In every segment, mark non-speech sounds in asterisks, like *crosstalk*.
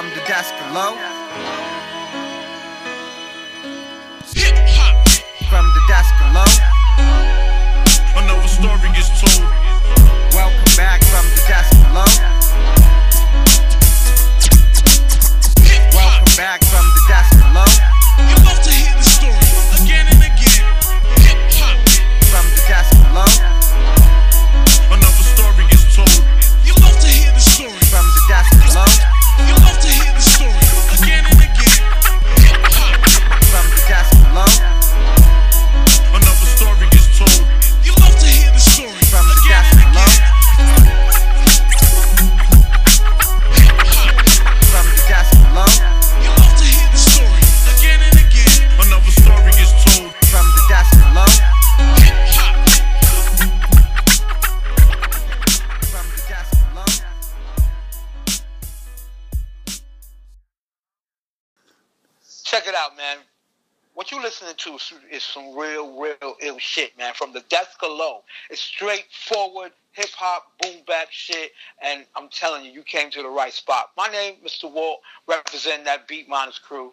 from the desk shit, man. From the desk below, it's straightforward hip hop, boom bap shit, and I'm telling you, you came to the right spot. My name, Mr. Walt, representing that Beat Miners crew,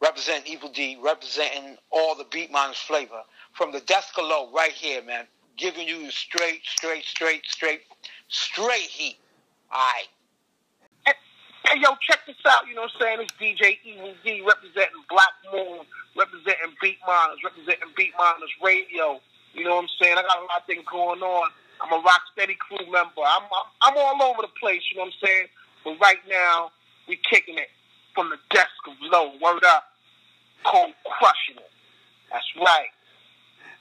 representing Evil D, representing all the Beat Miners flavor. From the desk below, right here, man, giving you straight, straight, straight, straight, straight heat. All right. Hey, yo, check this out. You know what I'm saying? It's DJ Evil D representing Black Moon, representing Beat Miners, representing Beat Miners Radio. You know what I'm saying? I got a lot of things going on. I'm a Rocksteady crew member. I'm, I'm I'm all over the place. You know what I'm saying? But right now, we kicking it from the desk of low. Word up, cold crushing it. That's right.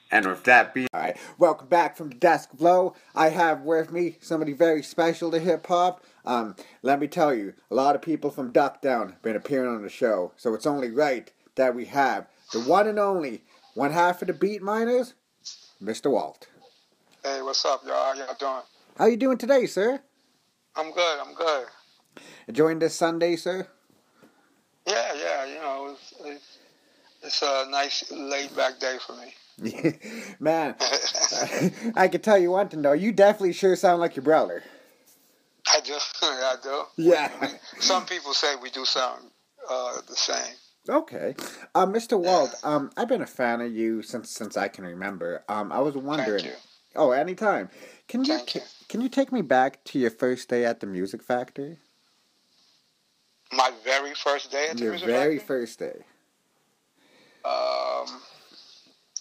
And with that being all right, welcome back from the desk blow. I have with me somebody very special to hip hop. Um, let me tell you, a lot of people from Duck Down been appearing on the show, so it's only right that we have the one and only one half of the Beat Miners, Mr. Walt. Hey, what's up, y'all? How y'all doing? How you doing today, sir? I'm good. I'm good. Enjoying this Sunday, sir? Yeah, yeah, you know, it's, it's, it's a nice laid back day for me. *laughs* Man, I can tell you one thing though. You definitely sure sound like your brother. I do, *laughs* I do. Yeah. Some people say we do sound uh, the same. Okay, um, Mr. Walt. Um, I've been a fan of you since since I can remember. Um, I was wondering. Oh, anytime. Can you, you. can you take me back to your first day at the Music Factory? My very first day at the music. Your music very first day. um,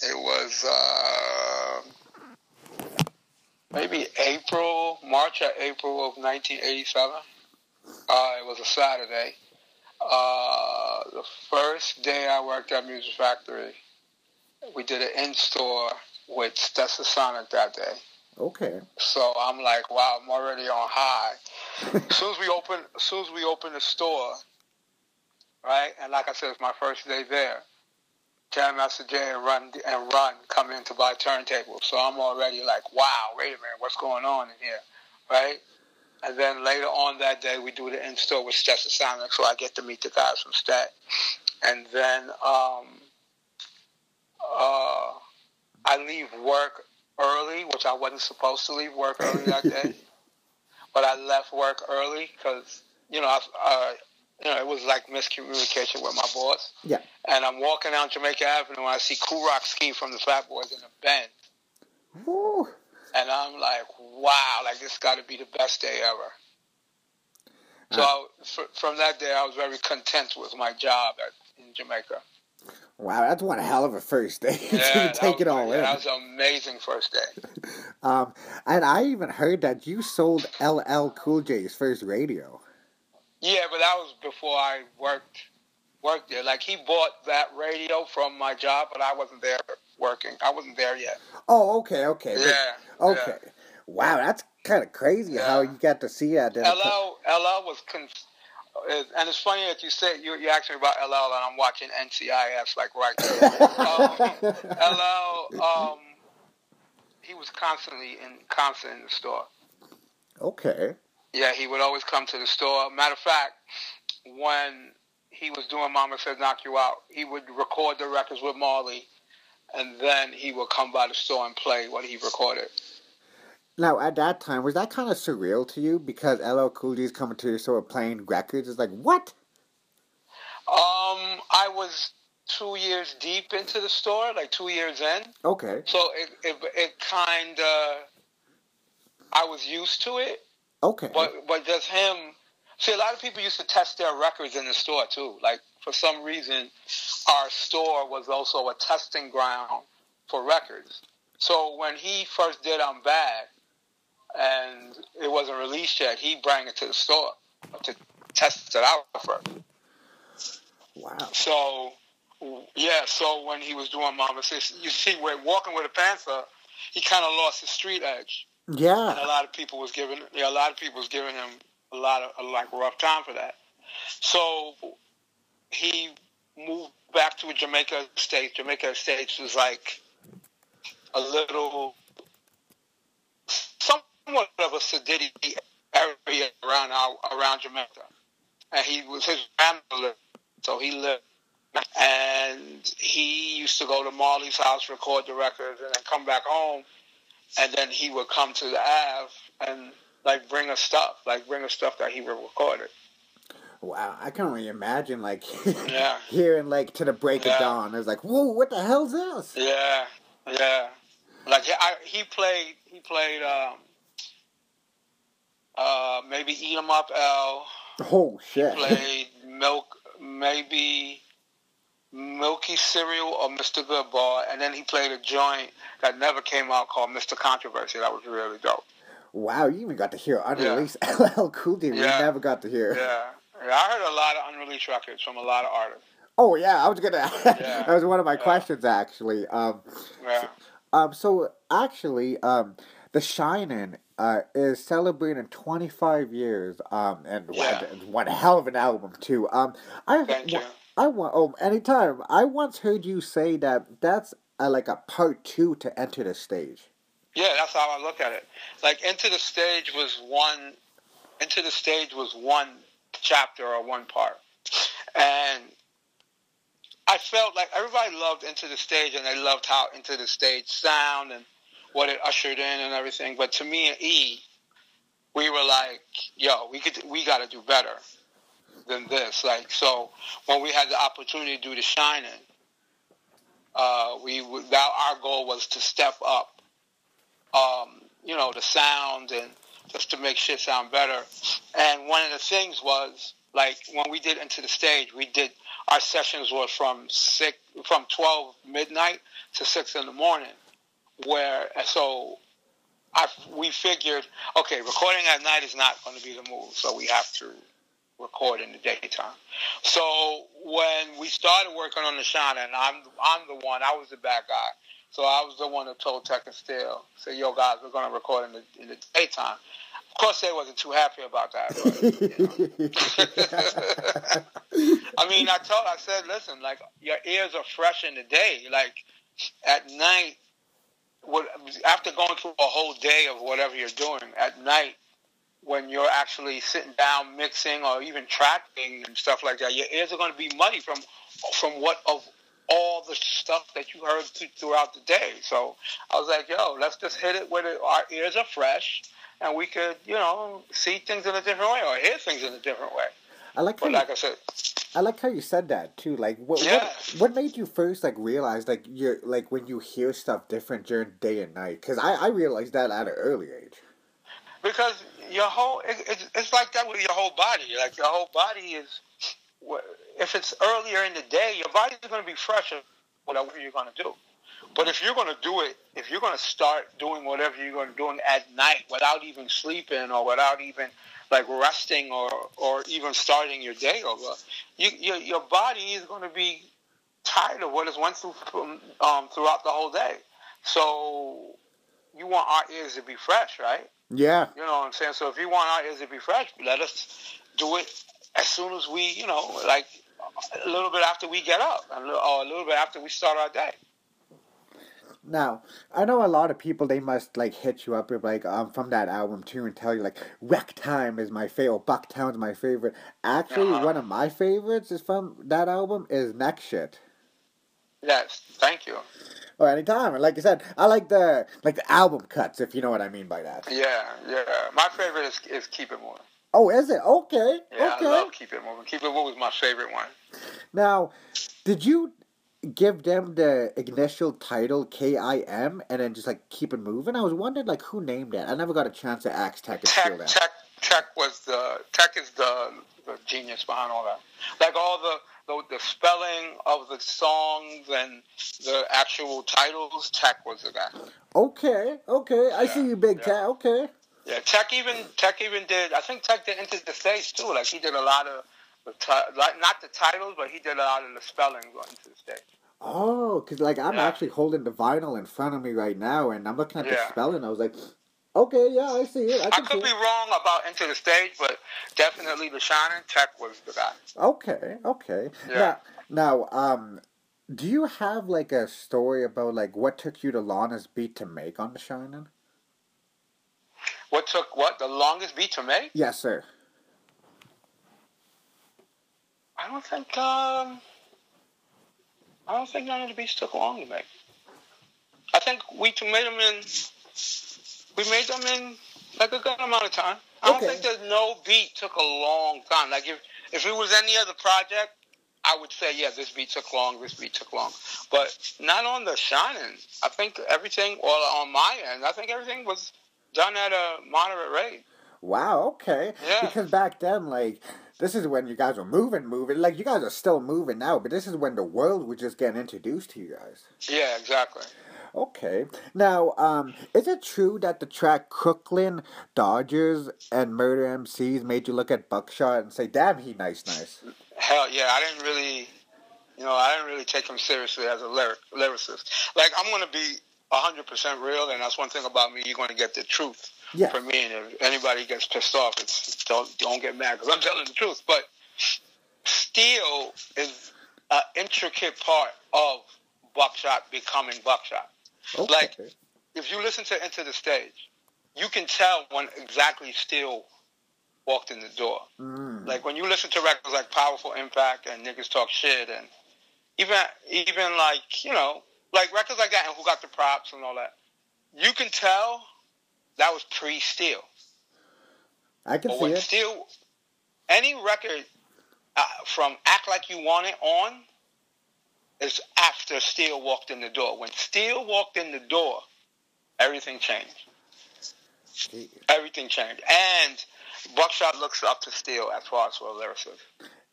it was uh, maybe April, March or April of 1987. Uh, it was a Saturday. Uh, the first day I worked at Music Factory, we did an in-store with Stetsasonic that day. Okay. So I'm like, wow, I'm already on high. as soon as we open, as soon as we open the store, right, and like I said, it's my first day there. Jam Master Jay and Run and Run come in to buy turntables, so I'm already like, wow, wait a minute, what's going on in here, right? And then later on that day, we do the in store with Stetsasonic, so I get to meet the guys from Stet. And then um, uh, I leave work early, which I wasn't supposed to leave work early that day. *laughs* but I left work early because you know, I, uh, you know, it was like miscommunication with my boss. Yeah. And I'm walking down Jamaica Avenue and I see Kool Rock-Ski from the Fat Boys in a bend, Woo. and I'm like, wow, like this got to be the best day ever. So I, fr- from that day, I was very content with my job at, in Jamaica. Wow, that's one hell of a first day. *laughs* Yeah, to take was- it all yeah, in. That was an amazing first day. *laughs* Um, and I even heard that you sold LL Cool J's first radio. Yeah, but that was before I worked worked there. Like he bought that radio from my job, but I wasn't there working. I wasn't there yet. Oh, okay, okay. but- Yeah. Okay. Wow, that's kind of crazy Yeah. how you got to see that. Yeah. LL LL was con- and it's funny that you said you you asked me about LL and I'm watching NCIS like right there. *laughs* um, LL um he was constantly in constant in the store. okay. Yeah, he would always come to the store. Matter of fact, when he was doing Mama Said Knock You Out, he would record the records with Marley, and then he would come by the store and play what he recorded. Now, at that time, was that kind of surreal to you? Because LL Cool J's coming to your store playing records. It's like, what? Um, I was two years deep into the store, like two years in. Okay. So it it, it kind of I was used to it, Okay. but but does him. See, a lot of people used to test their records in the store too. Like for some reason, our store was also a testing ground for records. So when he first did "I'm Bad" and it wasn't released yet, he brought it to the store to test it out first. Wow. So, yeah, so when he was doing Mama Sis, you see, where Walking with a Panther, he kind of lost his street edge. And a Yeah. lot of people was giving, yeah, a lot of people was giving him a lot of, a, like, rough time for that. So, he moved back to Jamaica Estates. Jamaica Estates was like a little, somewhat of a sedity area around around Jamaica. And he was his grandmother, so he lived. And he used to go to Marley's house, record the records, and then come back home. And then he would come to the Ave and like bring us stuff, like bring us stuff that he recorded. Wow. I can only imagine like *laughs* Yeah. hearing like to the break Yeah. of dawn. It was like, whoa, what the hell's this? Yeah, yeah. Like I, he played, he played, um, uh, maybe Eat 'Em Up L. Oh shit. *laughs* Played Milk, maybe Milky Cereal or Mr. Goodbar, and then he played a joint that never came out called Mr. Controversy. That was really dope. Wow, you even got to hear unreleased *laughs* LL Cool J. We Yeah. never got to hear. Yeah, yeah. I heard a lot of unreleased records from a lot of artists. Oh yeah, I was gonna. *laughs* Yeah. that was one of my Yeah. questions actually. Um, Yeah, um, so actually, um, Dah Shinin' uh, is celebrating 25 years. Um, and Yeah. one, one hell of an album too. Um, I thank you. I want. Oh, anytime. I once heard you say that that's uh like a part two to Enta da Stage. Yeah, that's how I look at it. Like Enta da Stage was one Enta da Stage was one chapter or one part. And I felt like everybody loved Enta da Stage and they loved how Enta da Stage sound and what it ushered in and everything. But to me and E, we were like, yo, we could we gotta do better than this. Like so when we had the opportunity to do Dah Shinin', uh, we that our goal was to step up um, you know, the sound and just to make shit sound better. And one of the things was like when we did Enta da Stage, we did our sessions were from six from twelve midnight to six in the morning. Where so I we figured okay, recording at night is not going to be the move, so we have to record in the daytime. So when we started working on the Shine, and I'm I'm the one, I was the bad guy. So I was the one that told Tek and Steele, say, yo guys, we're gonna record in the in the daytime. Of course they wasn't too happy about that. But, you know. *laughs* I mean I told I said, listen, like your ears are fresh in the day. Like at night what after going through a whole day of whatever you're doing, at night when you're actually sitting down mixing or even tracking and stuff like that, your ears are going to be muddy from from what of all the stuff that you heard th- throughout the day. So I was like, yo, let's just hit it where our ears are fresh and we could, you know, see things in a different way or hear things in a different way. I like how But you, like I said, I like how you said that too. Like, what Yeah. what, what made you first like realize like you're like when you hear stuff different during day and night? Because I I realized that at an early age. Because your whole it, it's, like that with your whole body. Like your whole body is, if it's earlier in the day, your body's going to be fresher, whatever you're going to do. But if you're going to do it, if you're going to start doing whatever you're going to do at night without even sleeping or without even like resting or or even starting your day over, you, your your body is going to be tired of what it's went through from, um, throughout the whole day. So you want our ears to be fresh, right? Yeah. You know what I'm saying? So if you want our ears to be fresh, let us do it as soon as we, you know, like a little bit after we get up, or a little bit after we start our day. Now, I know a lot of people they must like hit you up with like um from that album too and tell you like Wreck Time is my favorite, Bucktown's my favorite. Actually, Uh-huh. one of my favorites is from that album is Next Shit. Yes, thank you. Or anytime. And like I said, I like the like the album cuts, if you know what I mean by that. Yeah, yeah. My favorite is, is Keep It Moving. Oh, is it? Okay. Yeah, okay. I love Keep It Moving. Keep It Moving was my favorite one. Now, did you give them the initial title K I M and then just like keep it moving? I was wondering like who named that. I never got a chance to ask Tek and Tek, that. Tek, Tek was the Tek is the, the genius behind all that. Like all the, the the spelling of the songs and the actual titles. Tek was the guy. Okay, okay. I see you, Big yeah. Tek. Okay. Yeah, Tek even Tek even did. I think Tek did Enta da Stage too. Like he did a lot of the ti- like not the titles, but he did a lot of the spellings on Enta da Stage. Oh, because like I'm Yeah. actually holding the vinyl in front of me right now, and I'm looking at the Yeah. spelling. I was like, okay, yeah, I see it. I I could be it. wrong about Enta da Stage, but definitely Dah Shinin'. Tek was the guy. Okay, okay. Yeah. Now, now, um, do you have like a story about like what took you the longest beat to make on Dah Shinin'? What took what the longest beat to make? Yes, sir. I don't think um, I don't think none of the beats took long to make. I think we made them in we made them in like a good amount of time. I don't think there's no beat took a long time. Like if if it was any other project, I would say yeah, this beat took long, this beat took long. But not on Dah Shinin'. I think everything, or on my end, I think everything was done at a moderate rate. Wow. Okay. Yeah. Because back then, like, this is when you guys were moving, moving. Like, you guys are still moving now, but this is when the world was just getting introduced to you guys. Yeah, exactly. Okay. Now, um, is it true that the track Crooklyn Dodgers and Murder MCs made you look at Buckshot and say, "Damn, he nice, nice." Hell yeah, I didn't really, you know, I didn't really take him seriously as a lyric, lyricist. Like I'm gonna be hundred percent real, and that's one thing about me. You're gonna get the truth Yeah. from me, and if anybody gets pissed off, it's don't don't get mad because I'm telling the truth. But Steele is an intricate part of buckshot becoming buckshot. Okay. Like- If you listen to Enta da Stage, you can tell when exactly Steele walked in the door. Mm. Like when you listen to records like Powerful Impact and Niggas Talk Shit and even even like, you know, like records like that and Who Got the Props and all that, you can tell that was pre Steele. I can But see it. Steele, any record uh, from Act Like You Want It on is after Steele walked in the door. When Steele walked in the door, everything changed. Everything changed. And Buckshot looks up to Steele as far as for lyricist.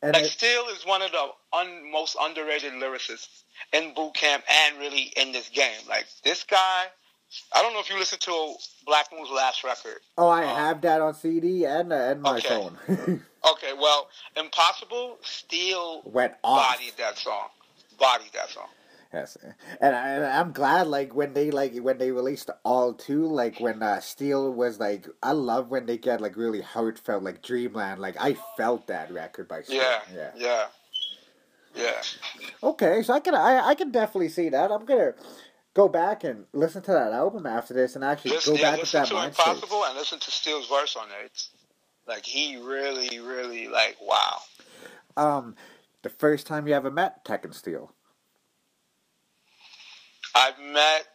And Like it, Steele is one of the un, most underrated lyricists in boot camp and really in this game. Like this guy, I don't know if you listened to Black Moon's last record. oh, I have that on CD and uh, and my Okay. phone. *laughs* Okay, well, Impossible Steele Went off. bodied that song. Bodied that song. Yes, and, I, and I'm glad like when they like when they released all two like when uh, Steele was like I love when they get like really heartfelt like Dreamland like I felt that record by Steele. Yeah, yeah. yeah, yeah. Okay, so I can I I can definitely see that. I'm gonna go back and listen to that album after this and actually Listen, go yeah, back listen that to mind state. Impossible and listen to Steele's verse on it. It's like he really, really like wow. Um, the first time you ever met Tek and Steele. I've met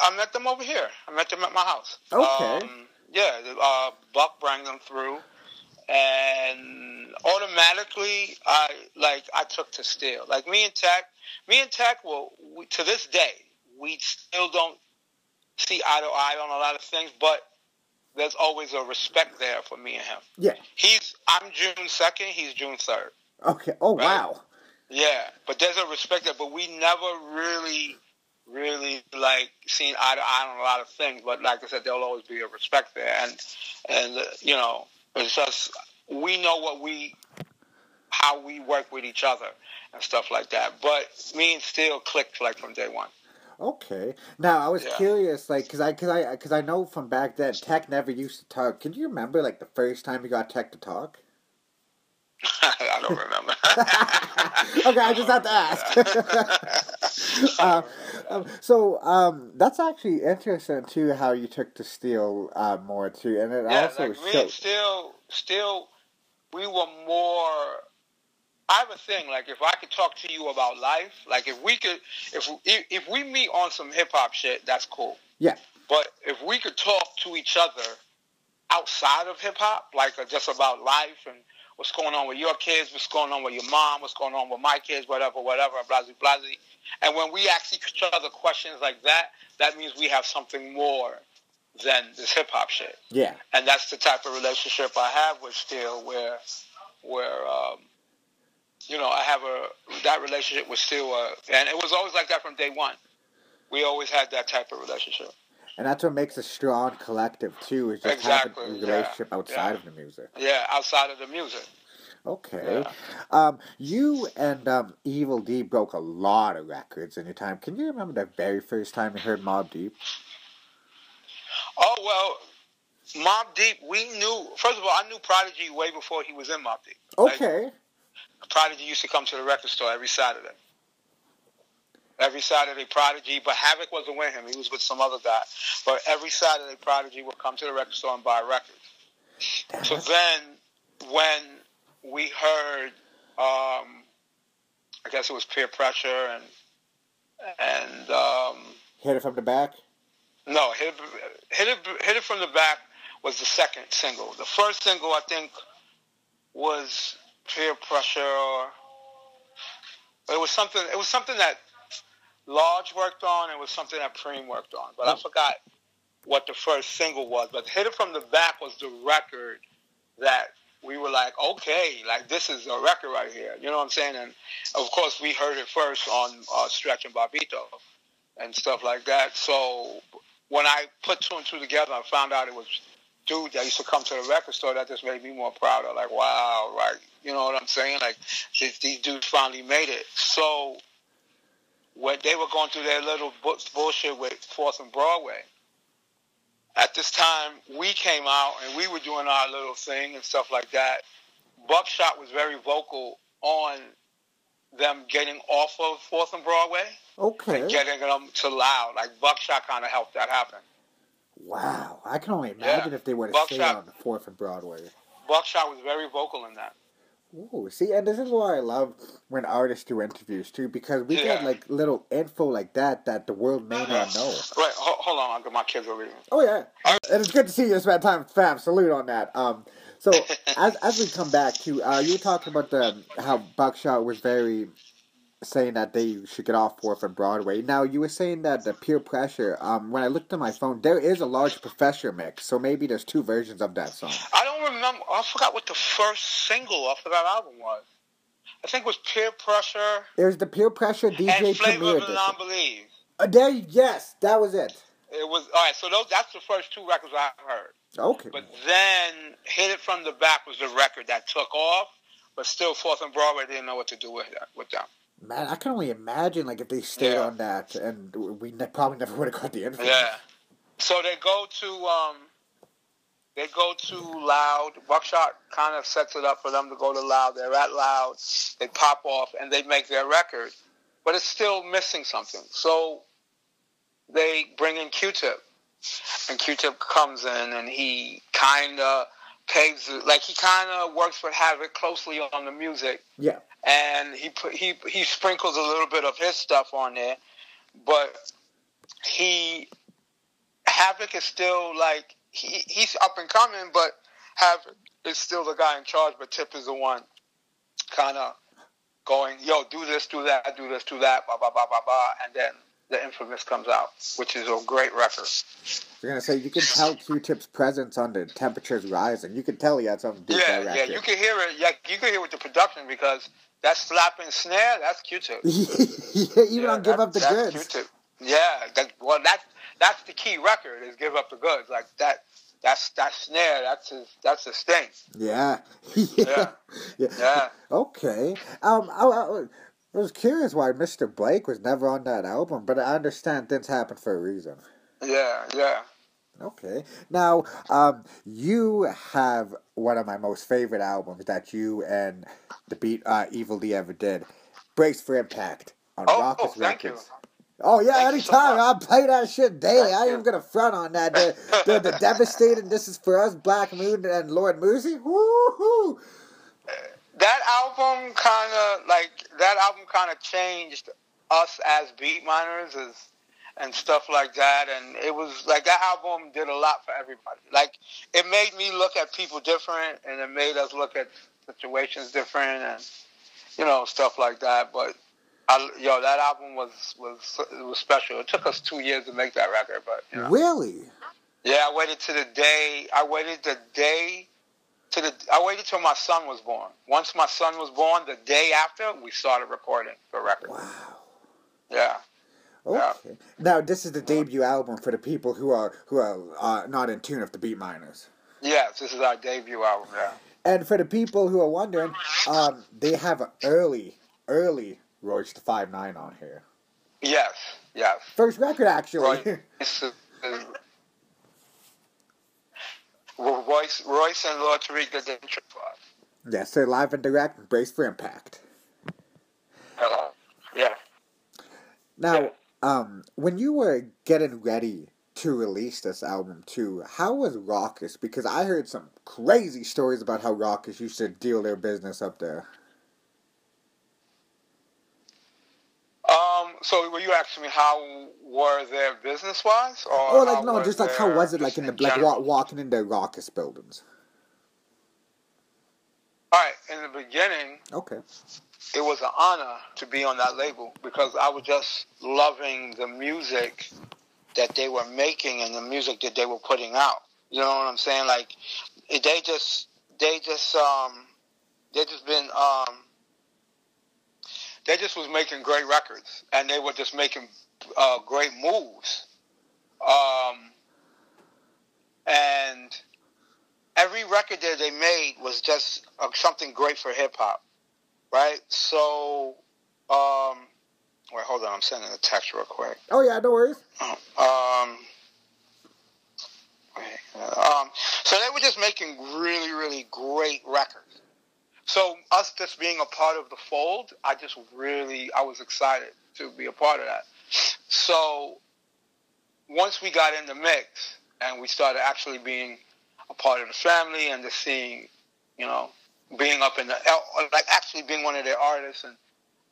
I met them over here. I met them at my house. Okay. Um, yeah, uh, Buck brought them through, and automatically I like I took to Steele. Like me and Tek, me and Tek Well, we, to this day we still don't see eye to eye on a lot of things, but there's always a respect there for me and him. Yeah. He's I'm June second, he's June third. Okay. Oh Right. wow. Yeah, but there's a respect there, but we never really, really like seen eye to eye on a lot of things. But like I said, there'll always be a respect there, and and uh, you know, it's just we know what we, how we work with each other and stuff like that. But me and Steele clicked like from day one. Okay. Now I was Yeah. curious, like, cause I, cause I, cause I know from back then Tek never used to talk. Can you remember like the first time you got Tek to talk? *laughs* I don't remember. *laughs* okay, I just have to ask. *laughs* uh, um, so um, that's actually interesting too. How you took to Steele uh, more too, and it yeah, also like me showed. still, still, we were more. I have a thing like if I could talk to you about life, like if we could, if if, if we meet on some hip hop shit, that's cool. Yeah. But if we could talk to each other outside of hip hop, like just about life and what's going on with your kids, what's going on with your mom, what's going on with my kids, whatever, whatever, blah, blah, blah. And when we ask each other questions like that, that means we have something more than this hip hop shit. Yeah. And that's the type of relationship I have with Steele, where, where, um, you know, I have a that relationship with Steele, uh, and it was always like that from day one. We always had that type of relationship. And that's what makes a strong collective too, is just Exactly, having a yeah, relationship outside yeah. of the music. Yeah, outside of the music. Okay. Yeah. Um, you and um, Evil D broke a lot of records in your time. Can you remember the very first time you heard Mobb Deep? Oh well, Mobb Deep. We knew. First of all, I knew Prodigy way before he was in Mobb Deep. Like, Okay. Prodigy used to come to the record store every Saturday. Every Saturday, Prodigy, but Havoc wasn't with him. He was with some other guy. But every Saturday, Prodigy would come to the record store and buy records. So then, when we heard, um, I guess it was peer pressure and and um, hit it from the back. no, hit it, hit it, hit it from the back was the second single. The first single, I think, was peer pressure. Or it was something. It was something that Large worked on. It was something that Preem worked on. But I forgot what the first single was. But hit it from the back was the record that we were like, okay, like this is a record right here. You know what I'm saying? And of course, we heard it first on uh, Stretch and Bobbito and stuff like that. So when I put two and two together, I found out it was dude that used to come to the record store. That just made me more proud of like, wow, right? You know what I'm saying? Like these, these dudes finally made it. So when they were going through their little bu- bullshit with Fourth and Broadway. At this time, we came out and we were doing our little thing and stuff like that. Buckshot was very vocal on them getting off of Fourth and Broadway Okay. and getting them to Loud. Like Buckshot kind of helped that happen. Wow. I can only imagine Yeah. if they would have Buckshot- stayed on the Fourth and Broadway. Buckshot was very vocal in that. Ooh, see, and this is why I love when artists do interviews too, because we get like little info like that that the world may not know. Right, ho- hold on, I'll get my kids over here. Oh yeah, and it's good to see you spend time with fam. Salute on that. Um, so *laughs* as as we come back to, uh, you were talking about the how Buckshot was very saying that they should get off Fourth and Broadway. Now you were saying that the peer pressure. Um, when I looked at my phone, there is a large Professor mix, so maybe there's two versions of that song. I don't remember. I forgot what the first single off of that album was. I think it was Peer Pressure There's the peer pressure DJ and Flavor of the. Non-Believe. Uh, there, yes, that was it. It was all right. So those, that's the first two records I heard. Okay. But then Hit It From the Back was the record that took off, but still Fourth and Broadway didn't know what to do with that with them. Man, I can only imagine like if they stayed Yeah. on that, and we ne- probably never would have got the info. Yeah. So they go to um, they go to Loud. Buckshot kind of sets it up for them to go to Loud. They're at Loud. They pop off and they make their record, but it's still missing something. So they bring in Q-Tip, and Q-Tip comes in and he kind of paves it, like he kind of works with Havoc closely on the music Yeah. And he put he he sprinkles a little bit of his stuff on there, but he Havoc is still like he he's up and coming, but Havoc is still the guy in charge. But Tip is the one kind of going, yo, do this, do that, do this, do that, blah blah blah blah blah, and then the infamous comes out, which is a great record. You're gonna say you can tell Q-Tip's presence on the temperatures rising. You can tell he had something to do with that yeah, you can hear it. Yeah, you can hear it with the production because that slapping snare, that's Q-Tip. *laughs* yeah, even Yeah, on Give Up the that's Goods. Q-tip. Yeah, that, well, that's that's the key record is give up the goods. Like that, that's that snare. That's his. That's his thing. Yeah. *laughs* yeah. Yeah. Yeah. Okay. Um, I, I, I was curious why Mr. Blake was never on that album, but I understand things happen for a reason. Yeah, yeah. Okay. Now, um, you have one of my most favorite albums that you and the Beat uh, Evil D ever did, "Brace for Impact" on Oh, Rawkus you. Records. Oh yeah, Thank you so anytime. I'll play that shit daily. I ain't even gonna front on that. The, the, the *laughs* devastating. This is for us, Black Moon and Lord Moosey. Woohoo! That album kind of like that album kind of changed us as beat miners. Is and stuff like that. And it was like that album did a lot for everybody. Like it made me look at people different, and it made us look at situations different, and you know stuff like that. But I, yo, that album was was it was special. It took us two years to make that record, but you know. Really? yeah, I waited to the day. I waited the day. To the, I waited till my son was born. Once my son was born, the day after, we started recording the record. Wow. Yeah. Yeah. Now this is the debut album for the people who are who are uh, not in tune with the Beat Miners. Yes, this is our debut album. Yeah. And for the people who are wondering, um, they have an early, early Royce the Five Nine on here. Yes. Yes. First record, actually. Royce, *laughs* Royce, Royce and Lord Tariq did the intro for yes, they're live and direct, brace for impact. Hello. Yeah. Now, um, when you were getting ready to release this album too, how was Rawkus? Because I heard some crazy stories about how Rawkus used to deal their business up there. Um. So, were you asking me how were their business wise, or Oh, like no, just like how was it like in the like walking in the Rawkus buildings? All right. In the beginning, Okay. it was an honor to be on that label because I was just loving the music that they were making and the music that they were putting out. You know what I'm saying? Like they just they just um they just been um they just was making great records and they were just making uh, great moves. Um and every record that they made was just uh, something great for hip hop right? So, um, wait, hold on, I'm sending a text real quick. Oh yeah, no worries. Um, uh, um, so they were just making really, really great records. So us just being a part of the fold, I just really, I was excited to be a part of that. So once we got in the mix and we started actually being a part of the family and just seeing, you know, being up in the like actually being one of their artists and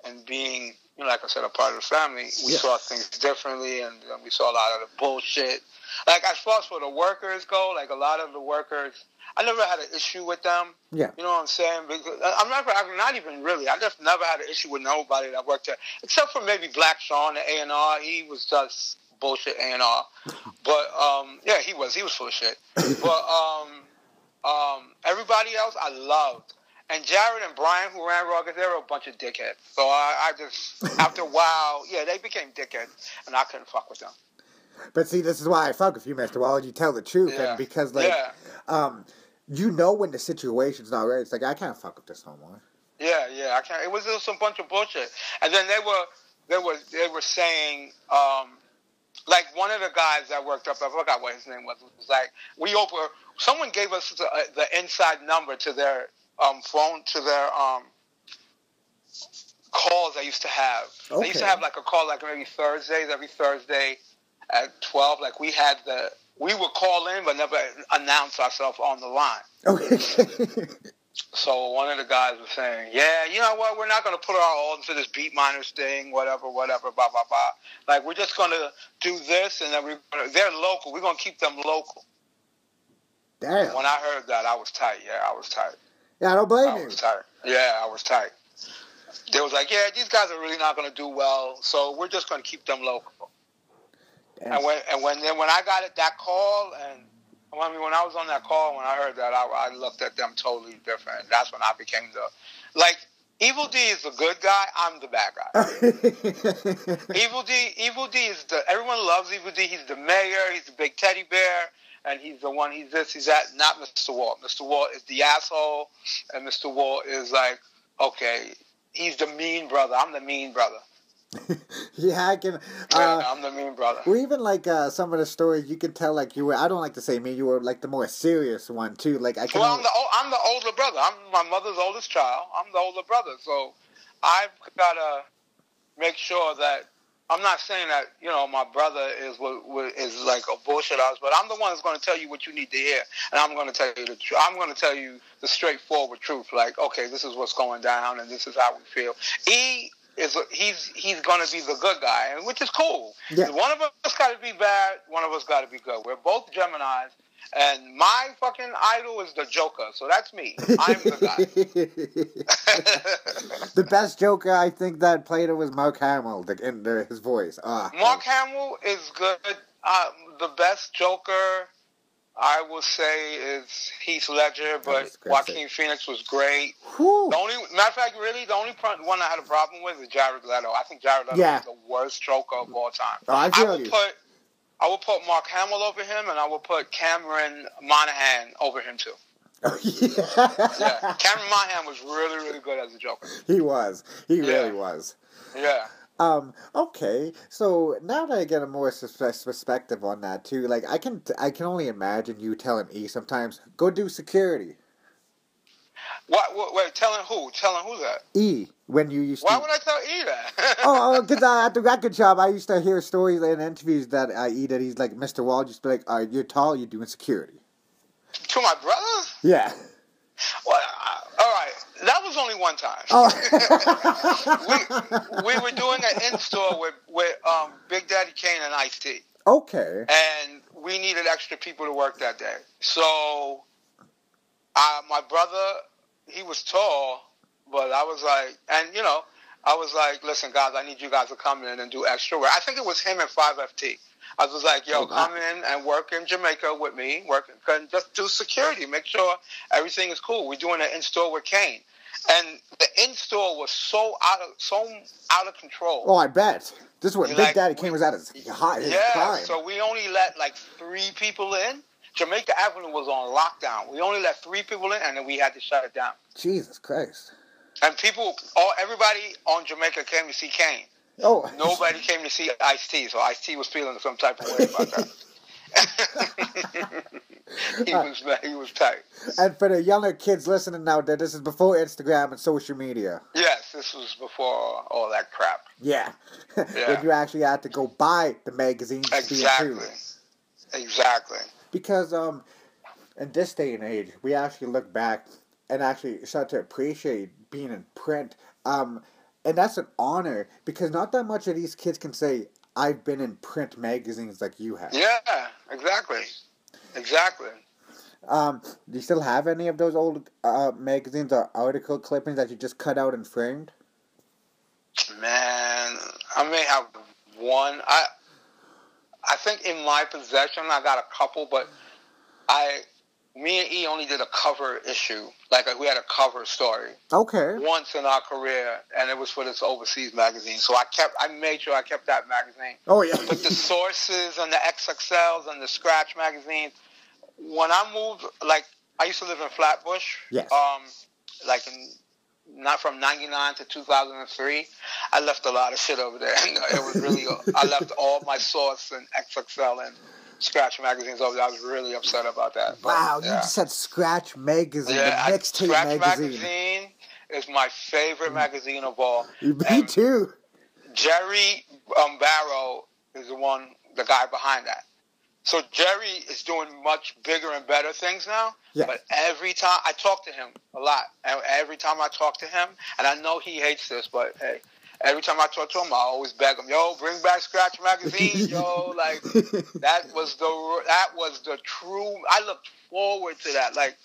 and being you know like I said a part of the family we Yeah. saw things differently and uh, we saw a lot of the bullshit like as far as for the workers go like a lot of the workers I never had an issue with them Yeah. you know what I'm saying because I'm never I'm not even really I just never had an issue with nobody that worked there except for maybe Black Sean the A and R he was just bullshit A and R *laughs* but um yeah he was he was full of shit but um um, everybody else I loved. And Jared and Brian, who ran Rugged, they were a bunch of dickheads. So I, I just, after a while, yeah, they became dickheads, and I couldn't fuck with them. But see, this is why I fuck with you, Mister Walt. You tell the truth, Yeah. and because like, yeah, um, you know when the situation's not right. It's like I can't fuck with this no more. yeah, yeah. I can't. It was just some bunch of bullshit. And then they were, they were, they were saying, um, like one of the guys that worked up, I forgot what his name was. Was like, we over. Someone gave us the, uh, the inside number to their um, phone, to their um, calls I used to have. I used to have like a call like maybe Thursdays, every Thursday at twelve. Like we had the we would call in but never announce ourselves on the line. Okay. *laughs* So one of the guys was saying, "Yeah, you know what? We're not going to put our all into this beat miners thing, whatever, whatever, blah blah blah. Like we're just going to do this, and then we they're local. We're going to keep them local." Damn. When I heard that, I was tight. Yeah, I was tight. Yeah, I don't blame I you. was tight. Yeah, I was tight. They was like, "Yeah, these guys are really not going to do well, so we're just going to keep them local." And when and when then when I got it that call and I mean when I was on that call when I heard that I, I looked at them totally different. That's when I became the like Evil D is the good guy. I'm the bad guy. *laughs* Evil D, Evil D is the everyone loves Evil D. He's the mayor. He's the big teddy bear, and he's the one. He's this. He's that. Not Mr. Walt. Mr. Walt is the asshole, and Mr. Walt is like, okay, he's the mean brother. I'm the mean brother. *laughs* yeah, I can. Yeah, Uh, I'm the mean brother. well, even like uh, some of the stories, you can tell like you were. I don't like to say me. You were like the more serious one too. Like I can. Well, I'm the I'm the older brother. I'm my mother's oldest child. I'm the older brother, so I've gotta make sure that I'm not saying that you know my brother is what, what is like a bullshit house, but I'm the one that's going to tell you what you need to hear, and I'm going to tell you the truth. I'm going to tell you the straightforward truth. Like, okay, this is what's going down, and this is how we feel. E is he's he's gonna be the good guy, and which is cool. Yeah. One of us got to be bad. One of us got to be good. We're both Gemini's, and my fucking idol is the Joker. So that's me. I'm the guy. *laughs* the best Joker I think that played it was Mark Hamill the, in the, his voice. Ah, Mark Hamill is good. Uh, the best Joker, I will say, is Heath Ledger, but Joaquin Phoenix was great. Whew. The only matter of fact, really, the only one I had a problem with is Jared Leto. I think Jared Leto Yeah. is the worst Joker of all time. Oh, I feel will you. put, I will put Mark Hamill over him, and I will put Cameron Monaghan over him too. Oh, *laughs* yeah. Yeah, Cameron Monaghan was really, really good as a Joker. he was. He Yeah. really was. Yeah. Um. Okay. So now that I get a more perspective on that too, like I can, I can only imagine you telling E sometimes, go do security. What? what wait, telling who? Telling who that? E when you used Why to. would I tell E that? oh, because uh, at the record shop, I used to hear stories in interviews that uh, E that he's like Mr. Walt just be like, "All right, you're tall, you're doing security." to my brothers? Yeah. Well, uh, all right. That was only one time. Oh. *laughs* we, we were doing an in-store with, with um, Big Daddy Kane and Ice-T. okay. And we needed extra people to work that day. So uh, my brother, he was tall, but I was like, and, you know, I was like, listen, guys, I need you guys to come in and do extra work. I think it was him and 5FT. I was like, yo, Oh, come in and work in Jamaica with me, work and just do security, make sure everything is cool. We're doing an in-store with Kane. And the in-store was so out of so out of control. Oh, I bet. This is You Big like- Daddy Kane was at his high, his Yeah, prime. so we only let like three people in. Jamaica Avenue was on lockdown. We only let three people in, and then we had to shut it down. Jesus Christ. And people, all everybody on Jamaica came to see Kane. Oh. Nobody came to see Ice T, so Ice T was feeling some type of way about that. *laughs* he was he was tight. And for the younger kids listening now, that this is before Instagram and social media. Yes, this was before all that crap. Yeah. *laughs* Yeah. when you actually had to go buy the magazines to see it too. Exactly. Exactly. Because um, in this day and age, we actually look back and actually start to appreciate being in print. Um, and that's an honor because not that much of these kids can say, "I've been in print magazines like you have." Yeah, exactly. Exactly. Um, do you still have any of those old uh, magazines or article clippings that you just cut out and framed? Man, I may have one. I I think in my possession I got a couple, but I me and E only did a cover issue. Like we had a cover story Okay. once in our career, and it was for this overseas magazine. So I kept, I made sure I kept that magazine. Oh yeah. But the sources and the XXLs and the Scratch magazines. When I moved, like I used to live in Flatbush. Yes. Um, like in not from '99 to 2003. I left a lot of shit over there. *laughs* And it was really, I left all my source and XXL and Scratch magazines over. I was really upset about that. But, Wow, you yeah. just said Scratch Magazine, Yeah, the mixtape Scratch magazine. magazine is my favorite magazine of all. Me And too. Jerry um, Barrow is the one, the guy behind that. So Jerry is doing much bigger and better things now. Yeah. But every time I talk to him a lot, and every time I talk to him, and I know he hates this, but hey, every time I talk to him, I always beg him, "Yo, bring back Scratch magazine, yo!" Like that *laughs* was the that was the true. I looked forward to that. Like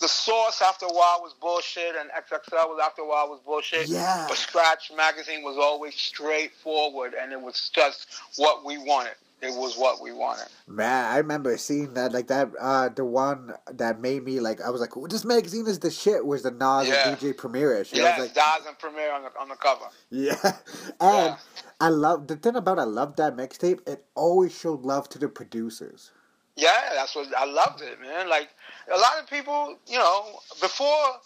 the source after a while was bullshit, and XXL was after a while was bullshit. Yeah. But Scratch magazine was always straightforward, and it was just what we wanted. It was what we wanted. Man, I remember seeing that, like that, uh, the one that made me like, I was like, "Oh, this magazine is the shit. Was the Nas Yeah. and DJ Premier issue? Was like, Nas and Premier on the on the cover. yeah, *laughs* and Yeah. I love the thing about I love that mixtape. It always showed love to the producers. Yeah, that's what I loved it, man. Like a lot of people, you know, before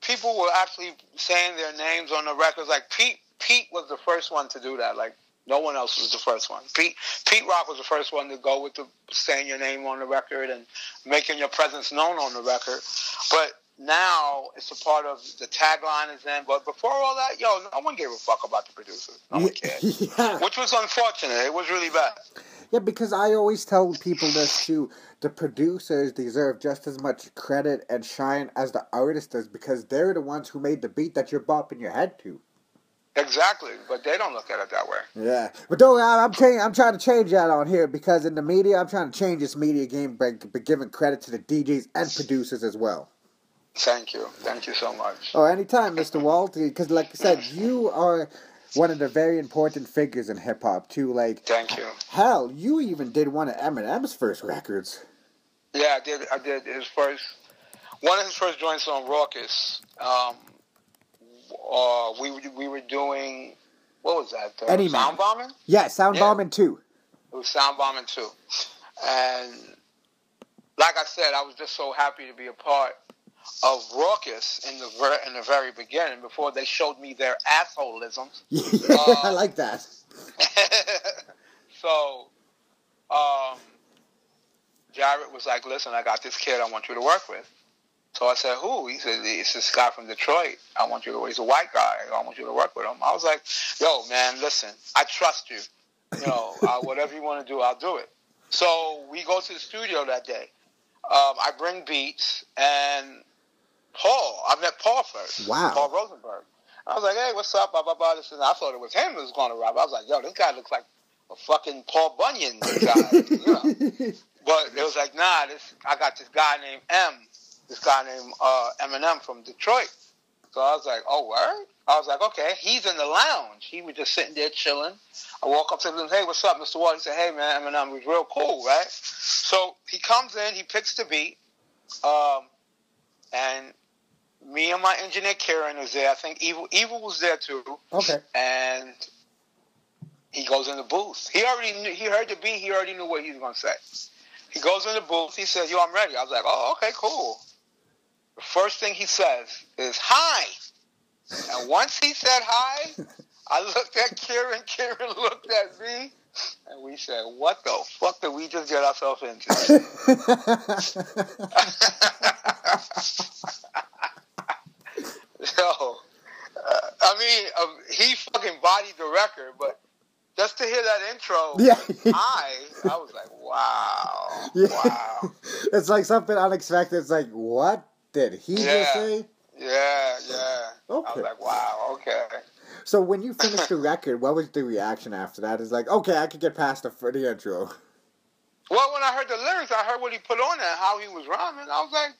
people were actually saying their names on the records. Like Pete, Pete was the first one to do that. Like no one else was the first one. Pete, Pete Rock was the first one to go with the saying your name on the record and making your presence known on the record. But now it's a part of the tagline is in. But before all that, yo, no one gave a fuck about the producers. No one cared. *laughs* yeah, Which was unfortunate. It was really bad. yeah, because I always tell people this too. The producers deserve just as much credit and shine as the artist does because they're the ones who made the beat that you're bopping your head to. Exactly, but they don't look at it that way. Yeah, but don't. I- I'm changing. I'm trying to change that on here because in the media, I'm trying to change this media game by, by giving credit to the DJs and producers as well. Thank you, thank you so much. Oh, anytime, Mr. Walt. Because, like I said, you are one of the very important figures in hip hop too. Like, Thank you. hell, you even did one of Eminem's first records. Yeah, I did. I did his first one of his first joints on Rawkus. Um, uh, we were- we were doing what was that? Uh, Any Man. sound bombing. Yeah, Sound Yeah. Bombing too. It was sound bombing too, and like I said, I was just so happy to be a part of Rawkus in the ver- in the very beginning before they showed me their assholeisms. *laughs* Yeah, Uh, I like that. *laughs* so, um, Jarret was like, "Listen, I got this kid I want you to work with." So I said, "Who?" He said, "It's this guy from Detroit. I want you to. He's a white guy. I want you to work with him." I was like, "Yo, man, listen, I trust you. You know, uh, whatever you want to do, I'll do it." So we go to the studio that day. Um, I bring beats and Paul. I met Paul first. Wow. Paul Rosenberg. I was like, "Hey, what's up?" Blah blah blah. This and I thought it was him who was going to rap. I was like, "Yo, this guy looks like a fucking Paul Bunyan guy." you know. *laughs* But it was like, nah, this I got this guy named M, this guy named uh, Eminem from Detroit. So I was like, oh, word? I was like, okay, he's in the lounge. He was just sitting there chilling. I walk up to him, hey, what's up, Mr. Walt? He said, hey, man, Eminem was real cool, right? So he comes in, he picks the beat, um, and me and my engineer Karen was there. I think Evil Evil was there too okay. and he goes in the booth. He already knew, he heard the beat. He already knew what he was gonna say. He goes in the booth. He says, "Yo, I'm ready." I was like, "Oh, okay, cool." The first thing he says is "Hi," and once he said "Hi," *laughs* I looked at Kieran. Kieran looked at me, and we said, "What the fuck did we just get ourselves into?" *laughs* So, uh, I mean, um, he fucking bodied the record, but just to hear that intro, *laughs* Yeah. I, I was like, wow, yeah. wow, it's like something unexpected. It's like, what did he just say? yeah, yeah. Okay. I was like, wow, okay. So when you finished the record, what was the reaction after that? It's like, okay, I could get past the, for the intro. Well, when I heard the lyrics, I heard what he put on there, how he was rhyming. I was like,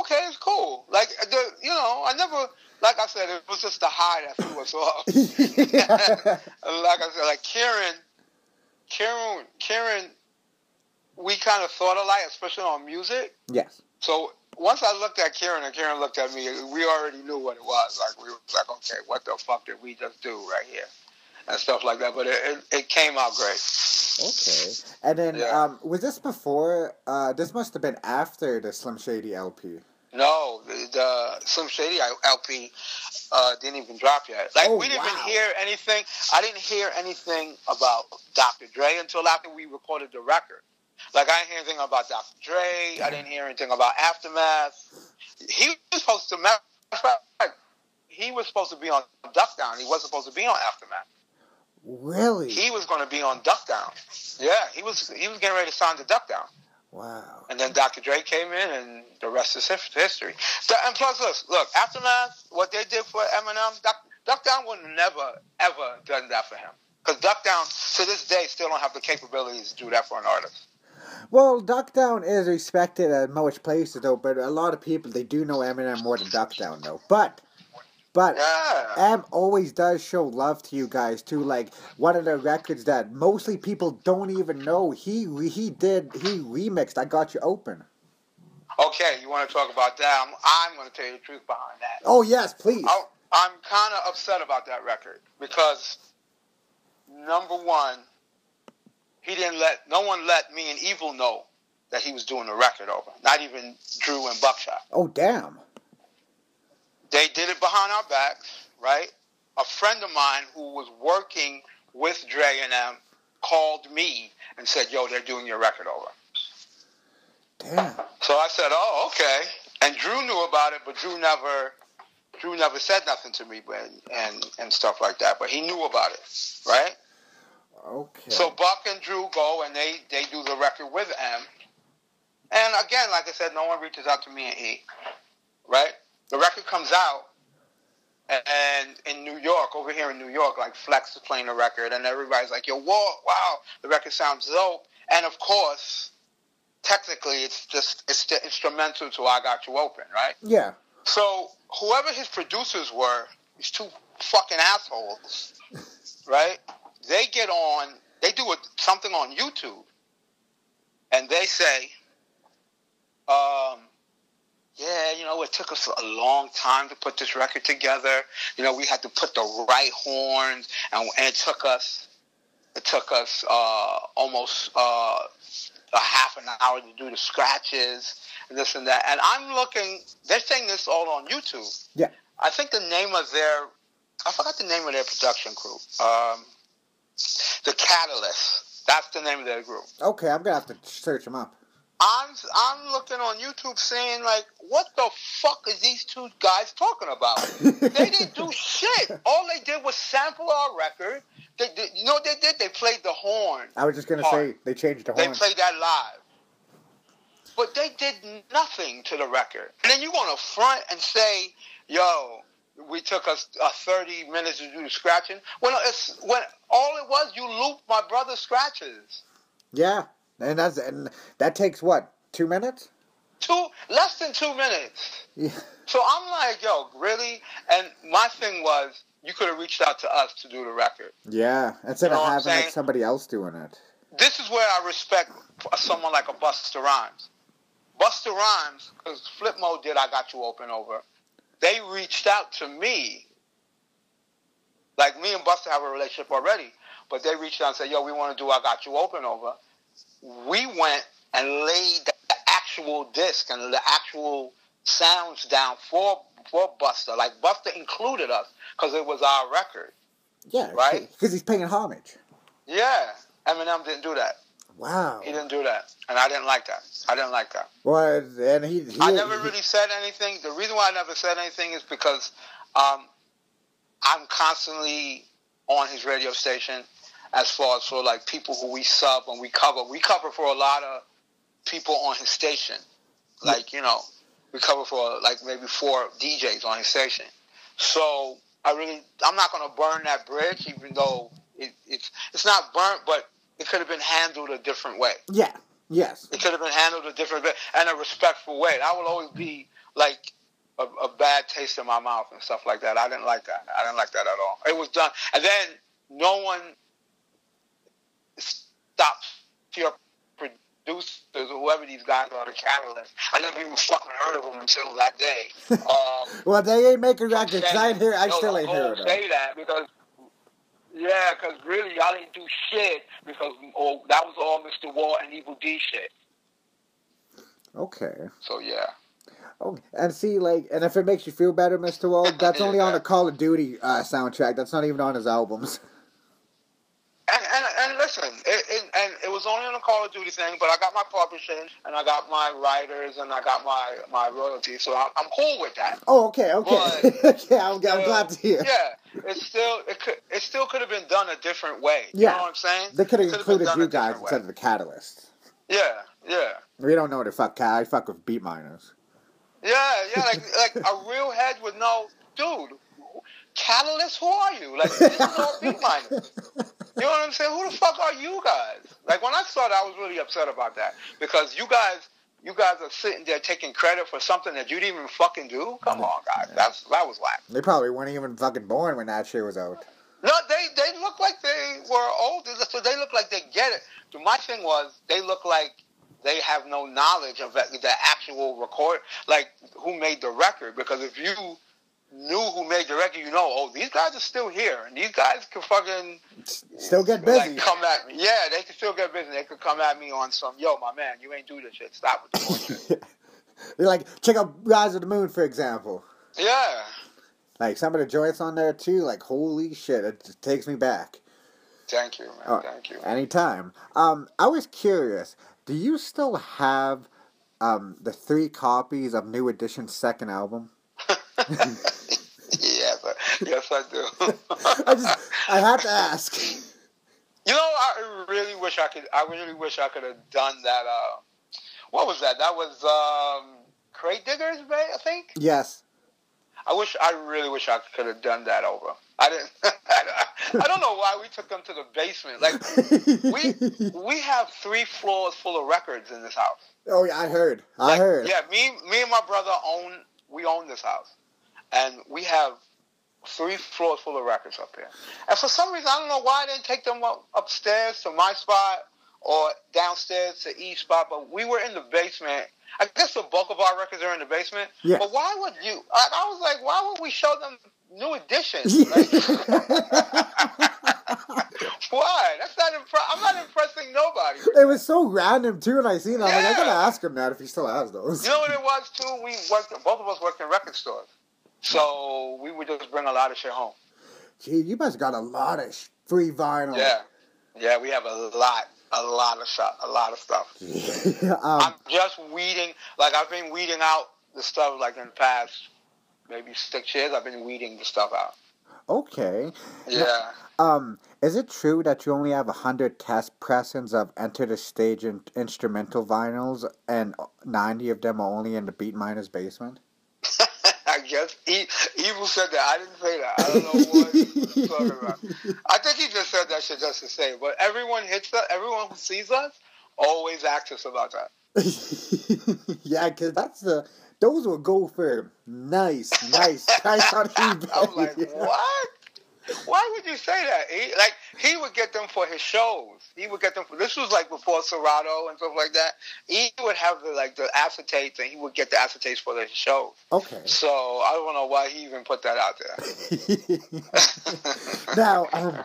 okay, it's cool. Like the, you know, I never, like I said, it was just the high that threw us off. *laughs* *laughs* like I said, like Karen, Karen, Karen, we kind of thought alike, especially on music. yes. So once I looked at Karen and Karen looked at me, we already knew what it was. Like we were like, okay, what the fuck did we just do right here, and stuff like that. But it it, it came out great. Okay. And then, Yeah. um, was this before? Uh, this must have been after the Slim Shady LP. No, the, the Slim Shady LP uh, didn't even drop yet. Like Oh, we didn't wow. even hear anything. I didn't hear anything about Dr. Dre until after we recorded the record. Like I didn't hear anything about Dr. Dre. I didn't hear anything about Aftermath. He was supposed to. Matter of fact, he was supposed to be on Duck Down. He wasn't supposed to be on Aftermath. Really? He was going to be on Duck Down. Yeah, he was. He was getting ready to sign to Duck Down. wow. And then Dr. Dre came in, and the rest is his- history. So- And plus, look, look, Aftermath, what they did for Eminem, Duck, Duck Down would never, ever done that for him. Because Duck Down, to this day, still don't have the capabilities to do that for an artist. Well, Duck Down is respected at most places, though. But a lot of people they do know Eminem more than Duck Down, though. But, but Yeah. M always does show love to you guys too. Like one of the records that mostly people don't even know. He he did he remixed. I got you open. Okay, you want to talk about that? I'm, I'm going to tell you the truth behind that. Oh yes, please. I, I'm kind of upset about that record because number one, he didn't let no one let me and Evil know that he was doing the record over. Not even Drew and Buckshot. Oh damn. They did it behind our backs, right? A friend of mine who was working with Dre and them called me and said, "Yo, they're doing your record over." Damn. So I said, "Oh, okay." And Drew knew about it, but Drew never, Drew never said nothing to me, but and and stuff like that. But he knew about it, right? Okay. So Buck and Drew go and they they do the record with M. And again, like I said, no one reaches out to me and E. Right? The record comes out, and in New York, over here in New York, like Flex is playing the record, and everybody's like, "Yo, whoa, wow, the record sounds dope." And of course, technically, it's just it's the instrumental to "I Got You Open," right? Yeah. So whoever his producers were, these two fucking assholes, right? They get on, they do a, something on YouTube, and they say, um, "Yeah, you know, it took us a long time to put this record together. You know, we had to put the right horns, and, and it took us, it took us uh, almost uh, a half an hour to do the scratches." and This and that, and I'm looking. They're saying this all on YouTube. Yeah. I think the name of their I forgot the name of their production group. Um, the Catalyst. That's the name of their group. Okay, I'm gonna have to search them up. I'm I'm looking on YouTube saying like, what the fuck is these two guys talking about? *laughs* they didn't do shit. All they did was sample our record. They, they you know what they did? They played the horn. I was just gonna Part. say they changed the horn. They played that live. But they did nothing to the record. And then you want to front and say, yo, we took us uh, 30 minutes to do the scratching. When, it's, when all it was, you looped my brother's scratches. Yeah, and that's and that takes what two minutes? Two, less than two minutes. Yeah. So I'm like, yo, really? And my thing was, you could have reached out to us to do the record. Yeah, instead You know of having like somebody else doing it. this is where I respect someone like a Busta Rhymes. Busta Rhymes, because Flipmode did I Got You Open Over, they reached out to me. Like me and Busta have a relationship already, but they reached out and said, yo, we want to do I Got You Open Over. We went and laid the actual disc and the actual sounds down for for Busta. Like Busta included us because it was our record. Yeah, Right? *laughs* Because he's paying homage. Yeah, Eminem didn't do that. Wow. He didn't do that, and I didn't like that. I didn't like that. Well, and he, he I never he- really said anything. The reason why I never said anything is because um, I'm constantly on his radio station as far as for like people who we sub and we cover. We cover for a lot of people on his station. Like, you know, we cover for like maybe four DJs on his station. So I really, I'm not going to burn that bridge, even though it, it's it's not burnt, but it could have been handled a different way. Yeah. Yes. It could have been handled a different way and a respectful way. That will always be like a, a bad taste in my mouth and stuff like that. I didn't like that. I didn't like that at all. It was done, and then no one stopped your producers or whoever these guys are, the catalyst. I never even fucking heard of them until that day. *laughs* Um, Well, they ain't making records. I. I still ain't heard of them. Say that because. Yeah, because really, y'all didn't do shit because oh, that was all Mr. Walt and Evil Dee shit. Okay. So yeah. Oh, and see, like, and if it makes you feel better, Mister Walt, that's *laughs* only on the Call of Duty uh, soundtrack. That's not even on his albums. *laughs* And, and, and listen, it, it, and it was only on the Call of Duty thing, but I got my publishing and I got my writers and I got my, my royalties, so I'm, I'm cool with that. Oh, okay, okay. *laughs* yeah, I'm, I'm glad to hear. Yeah, it still it could it still could have been done a different way. Yeah. You know what I'm saying? They could have It could've been included you guys instead way. of the Catalyst. Yeah, yeah. We don't know what the fuck. I fuck with Beatminerz. Yeah, yeah, like like a real head would know, dude. Catalyst, who are you? Like this is all Beatminerz. *laughs* You know what I'm saying? Who the fuck are you guys? Like when I started, I was really upset about that because you guys, you guys are sitting there taking credit for something that you didn't even fucking do. Come on, guys, that's that was whack. They probably weren't even fucking born when that shit was out. No, they they look like they were old. So they look like they get it. My thing was they look like they have no knowledge of the actual record, like who made the record. Because if you knew who made the record, you know, oh, these guys are still here, and these guys can fucking Still get busy. like come at me. Yeah, they can still get busy. They could come at me on some, yo, my man, you ain't do this shit. Stop with the bullshit. *laughs* They're like, check out Rise of da Moon, for example. yeah. Like some of the joints on there too. Like holy shit, it takes me back. Thank you, man. Oh, Thank you. Anytime. Um, I was curious. Do you still have um the three copies of New Edition's second album? Yes, I, yes, I do. *laughs* I just I had to ask. You know, I really wish I could. I really wish I could have done that. Uh, what was that? That was um, Crate Diggers, right? I think. Yes. I wish, I really wish I could have done that over. I didn't. *laughs* I don't know why we took them to the basement. Like we *laughs* we have three floors full of records in this house. oh yeah, I heard. I Like, heard. Yeah, me, me and my brother own. We own this house, and we have three floors full of records up here. And for some reason, I don't know why I didn't take them up, upstairs to my spot or downstairs to each spot. But we were in the basement. I guess the bulk of our records are in the basement. Yeah. But why would you? I, I was like, why would we show them new editions? *laughs* Like, *laughs* why? That's not. Impre- I'm not impressing nobody. it was so random too, and I seen it. I'm like, I gotta ask him that if he still has those. You know what it was too? We worked. Both of us worked in record stores, so we would just bring a lot of shit home. Gee, you must got a lot of free vinyl. Yeah, yeah, we have a lot, a lot of shot, a lot of stuff. *laughs* um, I'm just weeding. Like I've been weeding out the stuff. Like in the past, maybe six years, I've been weeding the stuff out. okay. Yeah. Um, is it true that you only have a hundred test pressings of Enta da Stage in- instrumental vinyls, and ninety of them are only in the Beatminerz basement? I guess he, Evil said that. I didn't say that. I don't know what he's *laughs* talking about. I think he just said that shit just to say. But everyone hits us. Everyone who sees us always asks us about that. *laughs* yeah, because that's the those will go for nice, nice price on eBay. I'm like, *laughs* what? Why would you say that? He, like he would get them for his shows. He would get them for this was like before Serato and stuff like that. He would have the like the acetates and he would get the acetates for the shows. Okay. So I don't know why he even put that out there. *laughs* now, um,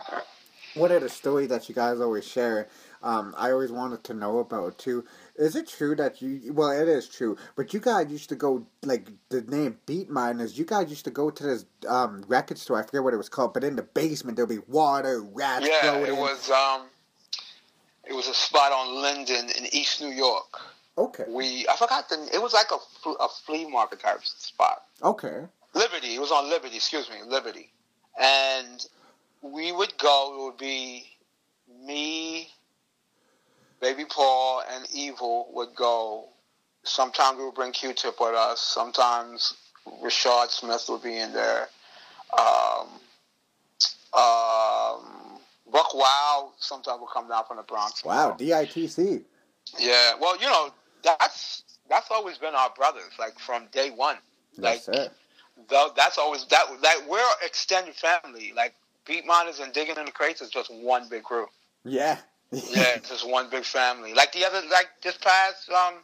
one of the stories that you guys always share, um, I always wanted to know about too. Is it true that you? Well, it is true, but you guys used to go like the name Beatminerz. You guys used to go to this um, record store. I forget what it was called, but in the basement there'll be water, rats yeah, floating. it was um, it was a spot on Linden in East New York. Okay. We I forgot the it was like a a flea market type spot. Okay. Liberty. It was on Liberty. Excuse me, Liberty. And we would go. It would be me, Baby Paul, and Evil would go. Sometimes we would bring Q-Tip with us. Sometimes Rashad Smith would be in there. Um, um, Buck Wow sometimes would come down from the Bronx. Wow. DITC. Yeah. Well, you know that's that's always been our brothers, like from day one. Like Yes, sir. though that's always that like we're extended family. Like Beatminerz and Digging in the Crates is just one big group. Yeah. Yeah, it's *laughs* just one big family. Like the other, like this past um,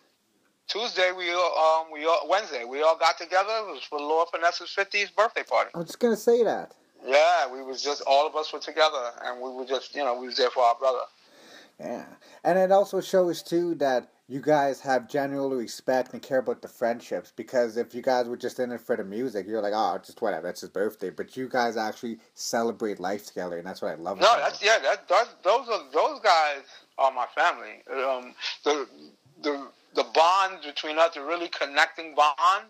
Tuesday, we all, um we all Wednesday we all got together. It was for Lord Finesse's fiftieth birthday party. I was just gonna say that. Yeah, we was just all of us were together, and we were just you know we was there for our brother. Yeah, and it also shows too that you guys have genuine respect and care about the friendships. Because if you guys were just in it for the music, you're like, oh, just whatever, it's his birthday. But you guys actually celebrate life together, and that's what I love. No, about that's it. yeah. That, that those are those guys are my family. Um, the the the bond between us, the really connecting bond,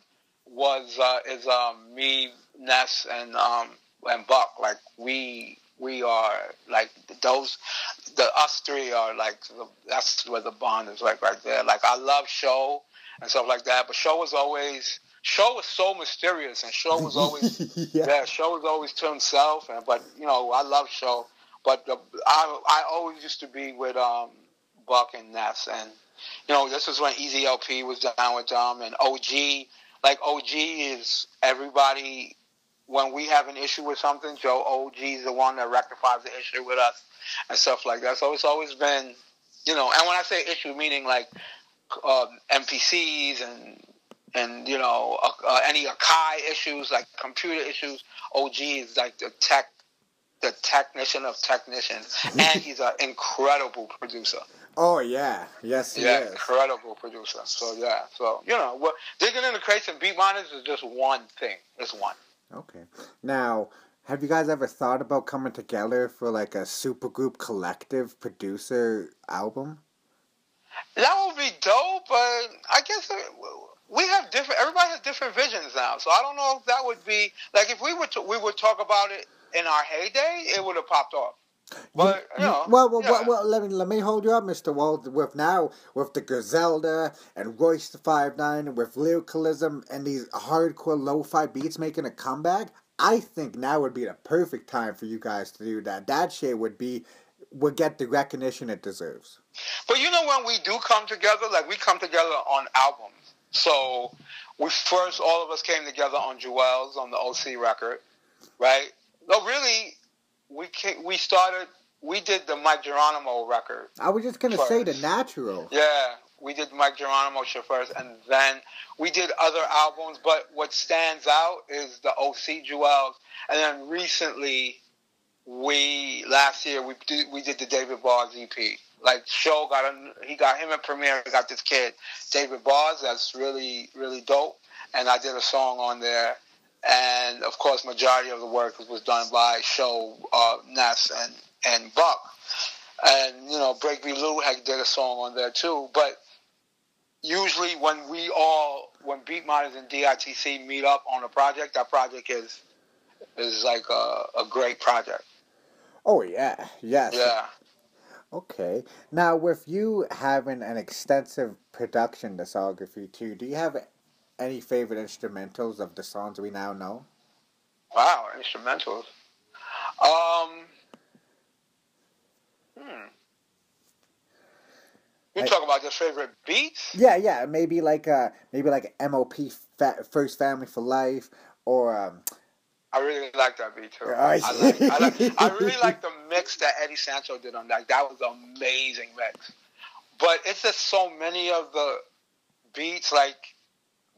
was uh, is um, me, Ness, and um, and Buck. Like we we are like those. The us three are like the, that's where the bond is like right there. Like I love show and stuff like that, but show was always show was so mysterious, and show was always *laughs* yeah. yeah, show was always to himself, and but you know I love show, but the, I I always used to be with um Buck and Ness, and you know this was when Easy LP was down with them, and OG like OG is everybody. When we have an issue with something, Joe OG is the one that rectifies the issue with us and stuff like that. So it's always been, you know, and when I say issue, meaning like um, MPCs and and you know uh, uh, any Akai issues like computer issues. OG is like the tech, the technician of technicians, and he's an incredible producer. Oh yeah, yes he Yeah, is. incredible producer. So yeah, so you know, digging in the crates and Beatminerz is just one thing. It's one. Okay. Now, have you guys ever thought about coming together for like a supergroup collective producer album? That would be dope, but I guess we have different. Everybody has different visions now, so I don't know if that would be like if we were to we would talk about it in our heyday, it would have popped off. But you know, well, well, yeah. well, well, let me let me hold you up, Mister Walt. With now with the Griselda and Royce the Five Nine, with lyricalism and these hardcore lo-fi beats making a comeback, I think now would be the perfect time for you guys to do that. That shit would be would get the recognition it deserves. But you know when we do come together, like we come together on albums. So we first all of us came together on Jewels on the OC record, right? No, really, we came, we started. We did the Mic Geronimo record. I was just gonna say the natural. Yeah, we did Mic Geronimo shit first, and then we did other albums. But what stands out is the OC Jewels, and then recently, we last year we did we did the David Bars EP. Like show got a, he got him at premiere. Got this kid David Bars that's really really dope, and I did a song on there. And of course, majority of the work was done by Show, uh, Ness, and and Buck and you know Breakbeat Lou had did a song on there too. But usually when we all when Beatminerz and DITC meet up on a project, that project is is like a, a great project. Oh yeah, yes. Yeah. Okay. Now, with you having an extensive production discography too, do you have any favorite instrumentals of the songs we now know? Wow, instrumentals. Um. Hmm. You I- talk about your favorite beats? Yeah, yeah. Maybe like uh, maybe like MOP fa- First Family for Life, or um, I really like that beat too. Oh, I, like, I, like, I *laughs* really like the mix that Eddie Sancho did on that. That was an amazing mix. But it's just so many of the beats like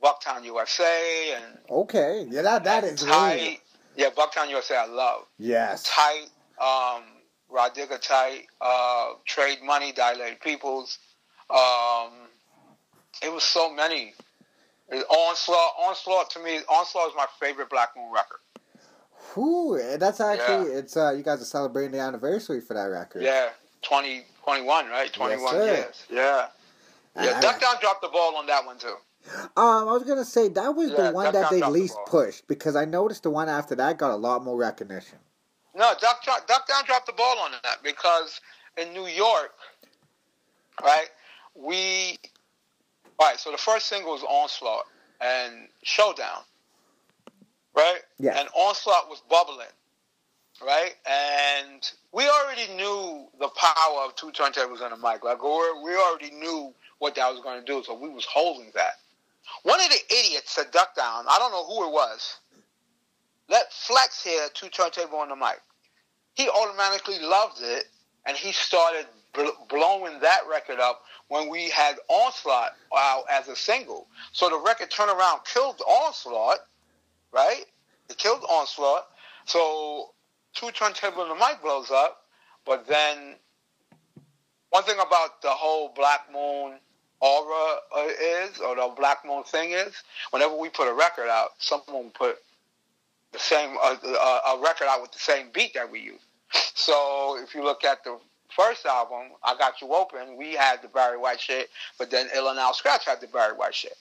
Bucktown USA and okay, yeah, that that is Tight. really Yeah, Bucktown USA I love. yes. Tight, um, Rodiga Tight, uh, Trade Money, Dilated Peoples. Um, it was so many. Onslaught, Onslaught to me, Onslaught is my favorite Black Moon record. Whew, that's actually it's uh, you guys are celebrating the anniversary for that record. Yeah, 20, 21, right? 21 sir. years. Yeah. Yeah, I- Duck Down dropped the ball on that one too. Um, I was gonna say that was Yeah, the one that they dropped the least pushed because I noticed the one after that got a lot more recognition. No, Duck, Duck Down dropped the ball on that because in New York, right, we. All right, so the first single was Onslaught and Showdown, right? Yeah. And Onslaught was bubbling, right? And we already knew the power of two turntables and a mic. Like, we already knew what that was going to do, so we was holding that. One of the idiots at Duck Down, I don't know who it was, let Flex hear two turntable on the mic. He automatically loved it, and he started bl- blowing that record up when we had Onslaught out as a single. So the record turnaround killed Onslaught, right? It killed Onslaught. So two turntable on the mic blows up, but then one thing about the whole Black Moon aura uh, is, or the Black Moon thing is, whenever we put a record out, someone put the same uh, uh, a record out with the same beat that we use. So if you look at the first album, I Got You Open, we had the Barry White shit, but then Ill and Out Scratch had the Barry White shit,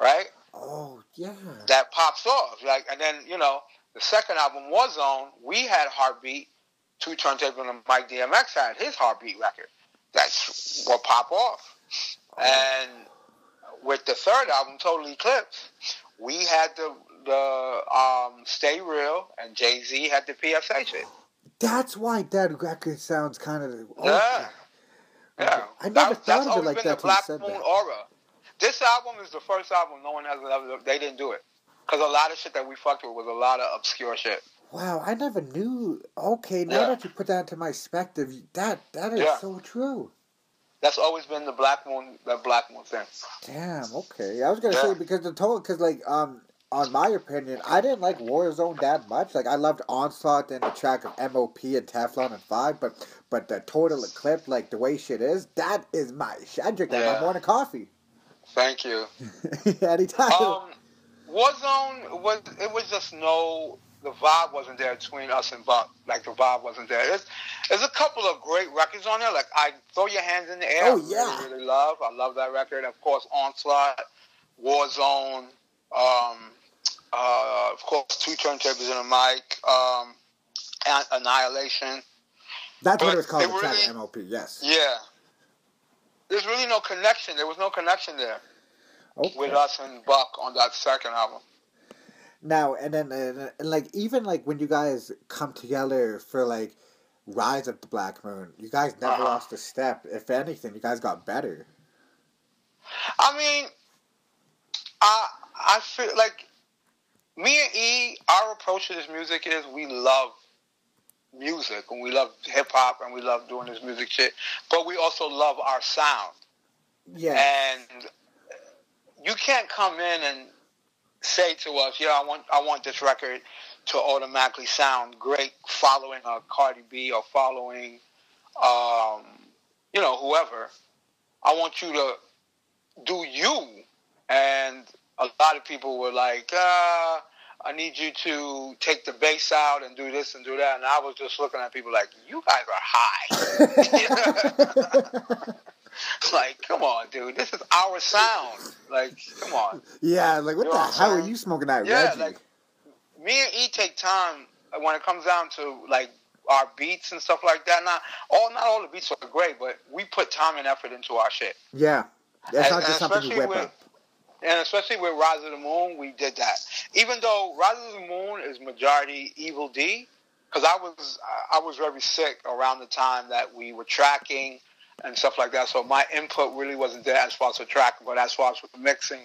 right? Oh yeah. That pops off, like, and then you know the second album was on. We had Heartbeat, two turntable and Mike DMX had his Heartbeat record. That's what pop off. And with the third album, Total Eclipse, we had the the um, Stay Real, and Jay Z had the PSA shit. That's why that record sounds kind of. Yeah. Yeah, I never That- thought of it like that the Black said Moon that. aura. This album is the first album no one has ever. They didn't do it because a lot of shit that we fucked with was a lot of obscure shit. Wow, I never knew. Okay, now Yeah. that you put that into my perspective, that that is Yeah. so true. That's always been the Black Moon, the Black Moon thing. Damn. Okay, I was gonna Yeah. say because the total, because like um, on my opinion, I didn't like Warzone that much. Like I loved Onslaught and the track of MOP and Teflon and Five, but but the Total Eclipse, like the way shit is, that is my shit. I drink that Yeah. my morning coffee Thank you. *laughs* anytime. Um, Warzone was it was just no the vibe wasn't there between us and Buck. Like the vibe wasn't there. There's, there's a couple of great records on there. Like I throw your hands in the air. Oh, I yeah. really, really love. I love that record. Of course, Onslaught, Warzone. Um, uh, of course, two turntables and a mic. Um, An- Annihilation. That's what But it was called. chat really- MLP. Yes. Yeah. There's really no connection. There was no connection there Okay. with us and Buck on that second album. Now and then, and, and like even like when you guys come together for like Rise of the Black Moon, you guys never Uh-huh. lost a step. If anything, you guys got better. I mean, I I feel like me and E, our approach to this music is we love music and we love hip hop and we love doing this music shit, but we also love our sound. Yeah. And you can't come in and say to us, "Yeah, I want I want this record to automatically sound great," following a Cardi B or following, um, you know, whoever. I want you to do you. And a lot of people were like, uh, I need you to take the bass out and do this and do that. And I was just looking at people like, you guys are high. *laughs* *laughs* *laughs* *laughs* like, come on, dude. This is our sound. Like, come on. yeah. Like what You the what hell are you smoking that Yeah, Reggie? like- Me and E take time when it comes down to like our beats and stuff like that. Not all, not all the beats are great, but we put time and effort into our shit. yeah. that's And- not just something you whip with- up. and especially with Rise of da Moon, we did that. Even though Rise of da Moon is majority Evil Dee, because I was I was very sick around the time that we were tracking and stuff like that. So my input really wasn't there as far as the track, but as far as with mixing,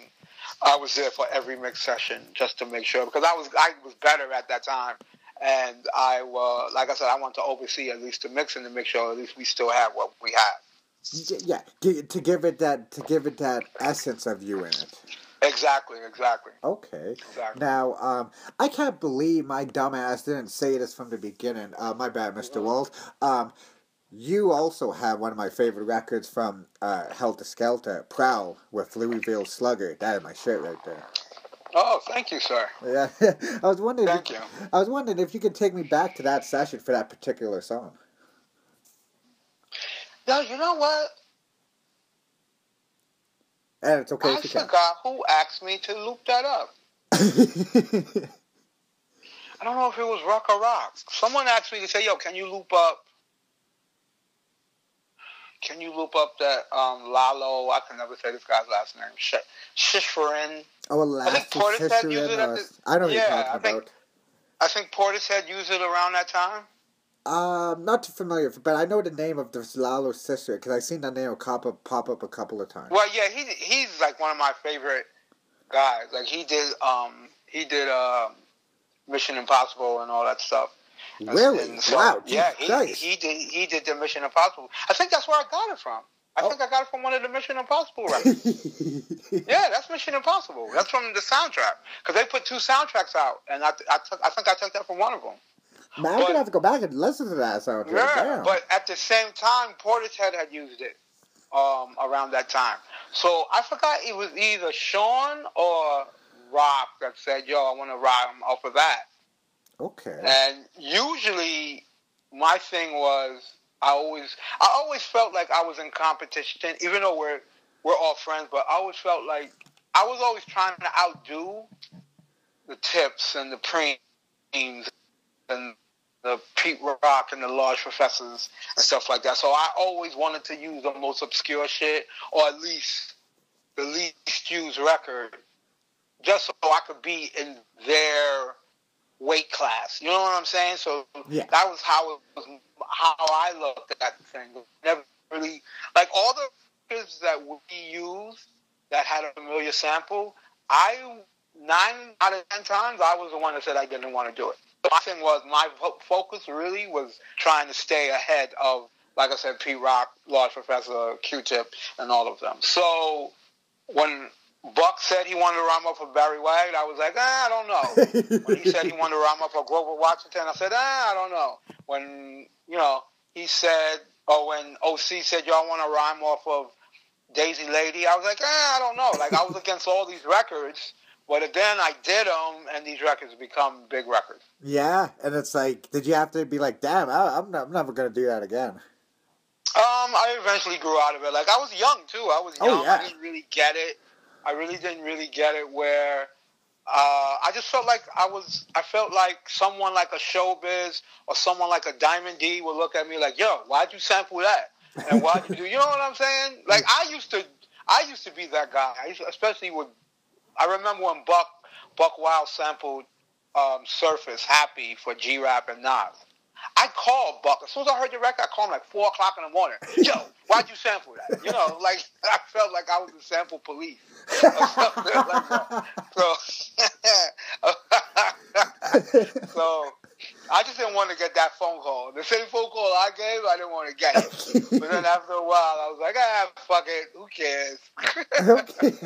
I was there for every mix session just to make sure because I was I was better at that time. And I, uh, like I said, I want to oversee at least the mixing to make sure at least we still have what we have. Yeah, to give it that to give it that essence of you in it. Exactly, exactly, Okay. exactly. Now, um, I can't believe my dumbass didn't say this from the beginning. Uh, my bad, Mr. Walt. Um, you also have one of my favorite records from uh, Heltah Skeltah, Prowl, with Louieville Sluggah. That is my shirt right there. Oh, thank you, sir. *laughs* Yeah, I was wondering. Thank if, you. I was wondering if you could take me back to that session for that particular song. No, you know what? And it's okay I if you can. forgot who asked me to loop that up. *laughs* I don't know if it was Ruck or Rock. Someone asked me to say, "Yo, can you loop up? Can you loop up that um, Lalo? I can never say this guy's last name. Sh- oh, I think Portishead used it at uh, the- I know what Yeah, I think- about. I think Portishead used it around that time. Um, not too familiar, but I know the name of this Lalo sister because I've seen that name pop up, pop up a couple of times. Well, yeah, he he's like one of my favorite guys. Like he did um he did um Mission Impossible and all that stuff. Really? so- wow. Yeah, he, he did he did the Mission Impossible. I think that's where I got it from. I Oh. think I got it from one of the Mission Impossible *laughs* records. yeah, that's Mission Impossible. That's from the soundtrack because they put two soundtracks out, and I I, took, I think I took that from one of them. Man, I'm gonna have to go back and listen to that soundtrack. Yeah, Damn. but at the same time, Portishead had used it um, around that time. So I forgot it was either Sean or Rob that said, "Yo, I want to ride him off of that." Okay. And usually, my thing was I always I always felt like I was in competition, even though we're we're all friends. But I always felt like I was always trying to outdo the tips and the preems and the Pete Rock and the Large Professors and stuff like that. So I always wanted to use the most obscure shit, or at least the least used record, just so I could be in their weight class. You know what I'm saying? So Yeah. that was how it was, how I looked at the thing. Never really like all the records that we used that had a familiar sample. I nine out of ten times I was the one that said I didn't want to do it. So my thing was my focus really was trying to stay ahead of, like I said, Pete Rock, Large Professor, Q-Tip, and all of them. So when Buck said he wanted to rhyme up for Barry White, I was like, ah, I don't know. When he said he wanted to rhyme up for Grover Washington, I said, ah, I don't know. When, you know, he said, or when OC said, y'all want to rhyme off of Daisy Lady, I was like, ah, I don't know. Like, I was against all these records, but then I did them, and these records become big records. yeah, and it's like, did you have to be like, damn, I, I'm, I'm never gonna do that again. Um, I eventually grew out of it. Like I was young too. I was Oh, young. yeah. I didn't really get it. I really didn't really get it where Uh, I just felt like I was. I felt like someone like a showbiz or someone like a Diamond D would look at me like, "Yo, why'd you sample that? And why'd you do?" You know what I'm saying? Like I used to. I used to be that guy. I used to, especially with. I remember when Buck Buck Wild sampled um, "Surface" "Happy" for G Rap and Nas. I called Buck as soon as I heard the record. I called him like four o'clock in the morning. Yo, why'd you sample that? You know, *laughs* like I felt like I was the sample police. or something like that. So, *laughs* so I just didn't want to get that phone call. The same phone call I gave, I didn't want to get it. But then after a while, I was like, ah, fuck it, who cares? okay.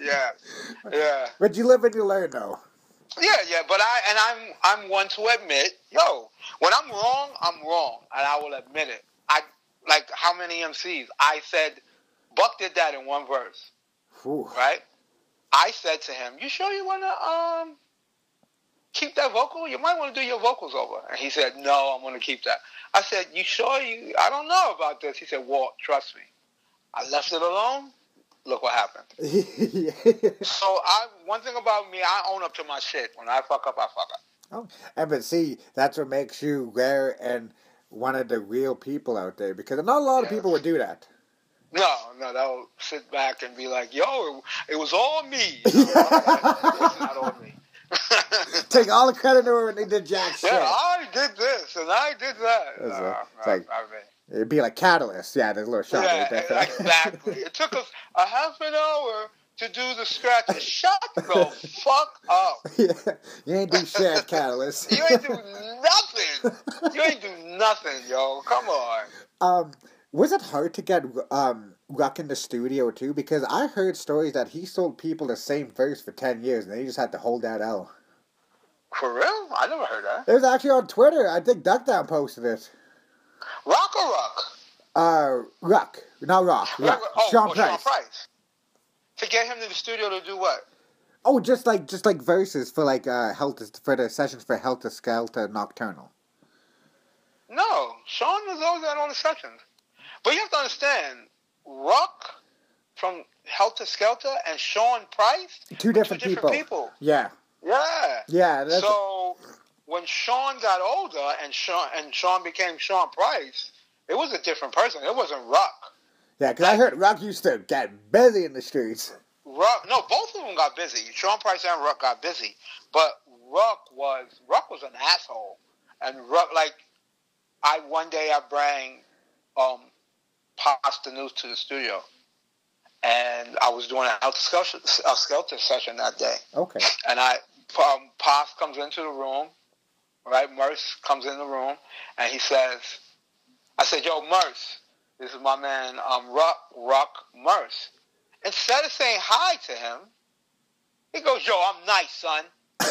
*laughs* yeah, yeah, But you live and you learn, though. yeah, yeah. But I and I'm I'm one to admit, yo, when I'm wrong, I'm wrong, and I will admit it. I like how many MCs I said. Buck did that in one verse. Ooh. right? I said to him, "You sure you want to um keep that vocal? You might want to do your vocals over." And he said, "No, I'm going to keep that." I said, "You sure you? I don't know about this." He said, "Walt, trust me." I left it alone. Look what happened. yeah. *laughs* So I, one thing about me, I own up to my shit. When I fuck up, I fuck up. Oh, and but see, that's what makes you rare and one of the real people out there because not a lot of people would do that. No, no, they'll sit back and be like, "Yo, it, was all me." You know, it's not all me. *laughs* Take all the credit over and they did jack shit. Yeah, I did this and I did that. A- it's like- not me. It'd be like Catalyst. Yeah, there's a little shot Yeah, right there. exactly. It took us a half an hour to do the scratches. Shut the fuck up. *laughs* yeah. You ain't do shit, *laughs* Catalyst. You ain't do nothing. You ain't do nothing, yo. Come on. Um, was it hard to get um Ruck in the studio too? Because I heard stories that he sold people the same verse for ten years, and they just had to hold that L. For real? I never heard that. It was actually on Twitter. I think Duck Down posted it. Rock or rock? Uh, Ruck, not Rock, Ruck. Oh, Sean oh, Price. Sean Price. To get him to the studio to do what? Oh, just like just like verses for like uh Heltah for the sessions for Heltah Skeltah Nocturnal. No, Sean was always at all the sessions. But you have to understand, Rock from Heltah Skeltah and Sean Price, Two different, two people. different people. Yeah, Yeah. yeah. That's, So when Sean got older and Sean and Sean became Sean Price, it was a different person. It wasn't Rock. Yeah, because I heard Rock used to get busy in the streets. Rock, no, both of them got busy. Sean Price and Rock got busy, but Rock was Rock was an asshole, and Rock like I one day I bring um Posdnuos to the studio, and I was doing an Skeltah, a Skeltah session that day, Okay. and I um, Pos comes into the room, right? Merce comes in the room, and he says, "I said, yo, Merce, this is my man, um, Rock, Rock Merce." Instead of saying hi to him, he goes, "Yo, I'm nice, son.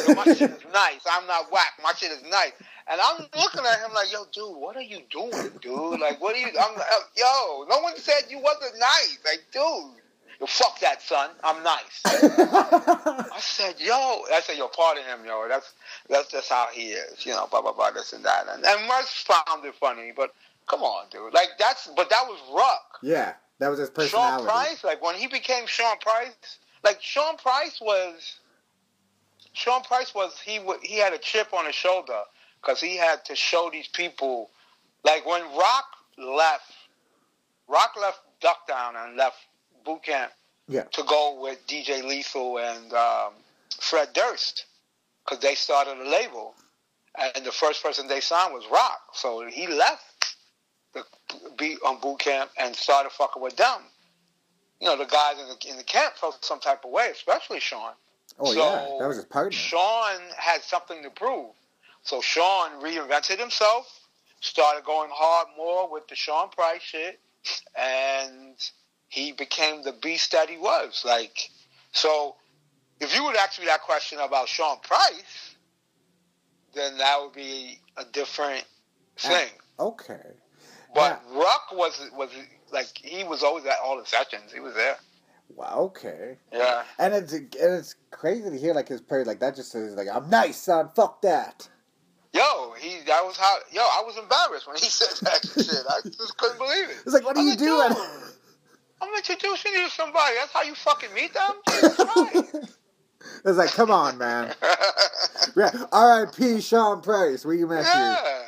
Yo, my shit is nice. I'm not whack. My shit is nice." And I'm looking at him like, "Yo, dude, what are you doing, dude? Like, what are you? I'm, uh, yo, no one said you wasn't nice. Like, dude." Yo, fuck that, son. I'm nice. *laughs* I said, yo, I said, yo, pardon him, yo. That's that's just how he is, you know, blah blah blah, this and that. And, and Merce found it funny, but come on, dude. Like that's, but that was Ruck. yeah, that was his personality. Sean. Price, like when he became Sean Price, like Sean Price was, Sean Price was he he had a chip on his shoulder because he had to show these people, like when Rock left, Rock left Duck Down and left Boot Camp Yeah. to go with DJ Lethal and um, Fred Durst because they started a label, and the first person they signed was Rock. So he left beat on Boot Camp and started fucking with them. You know, the guys in the in the camp felt some type of way, especially Sean. Oh So, yeah, that was his partner. Sean had something to prove. So Sean reinvented himself, started going hard more with the Sean Price shit, and he became the beast that he was. Like, so if you would ask me that question about Sean Price, then that would be a different ah, thing. Okay. But Ruck was was like he was always at all the sessions. He was there. Wow. Okay. Yeah. And it's and it's crazy to hear like his prayer like that. Just says like I'm nice, son. Fuck that. Yo, he that was how yo, I was embarrassed when he *laughs* said that shit. I just couldn't believe it. It's like, what are I'm you doing? dude, I'm introducing you to somebody. That's how you fucking meet them? *laughs* Jesus It's like, come on, man. *laughs* Yeah. R.I.P. Sean Price. We miss you. yeah.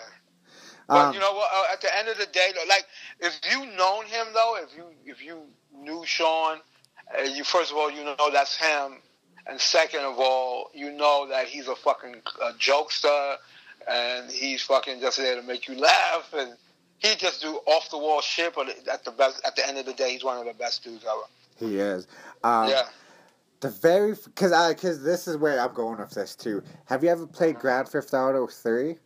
But Um, you know what? Uh, at the end of the day, though, like if you known him though, if you if you knew Sean, uh, you first of all you know that's him, and second of all you know that he's a fucking uh, jokester, and he's fucking just there to make you laugh, and he just do off the wall shit. But at the best, at the end of the day, he's one of the best dudes ever. he is. Um, yeah. The very because I because this is where I'm going with this too. Have you ever played Grand Theft Auto Three?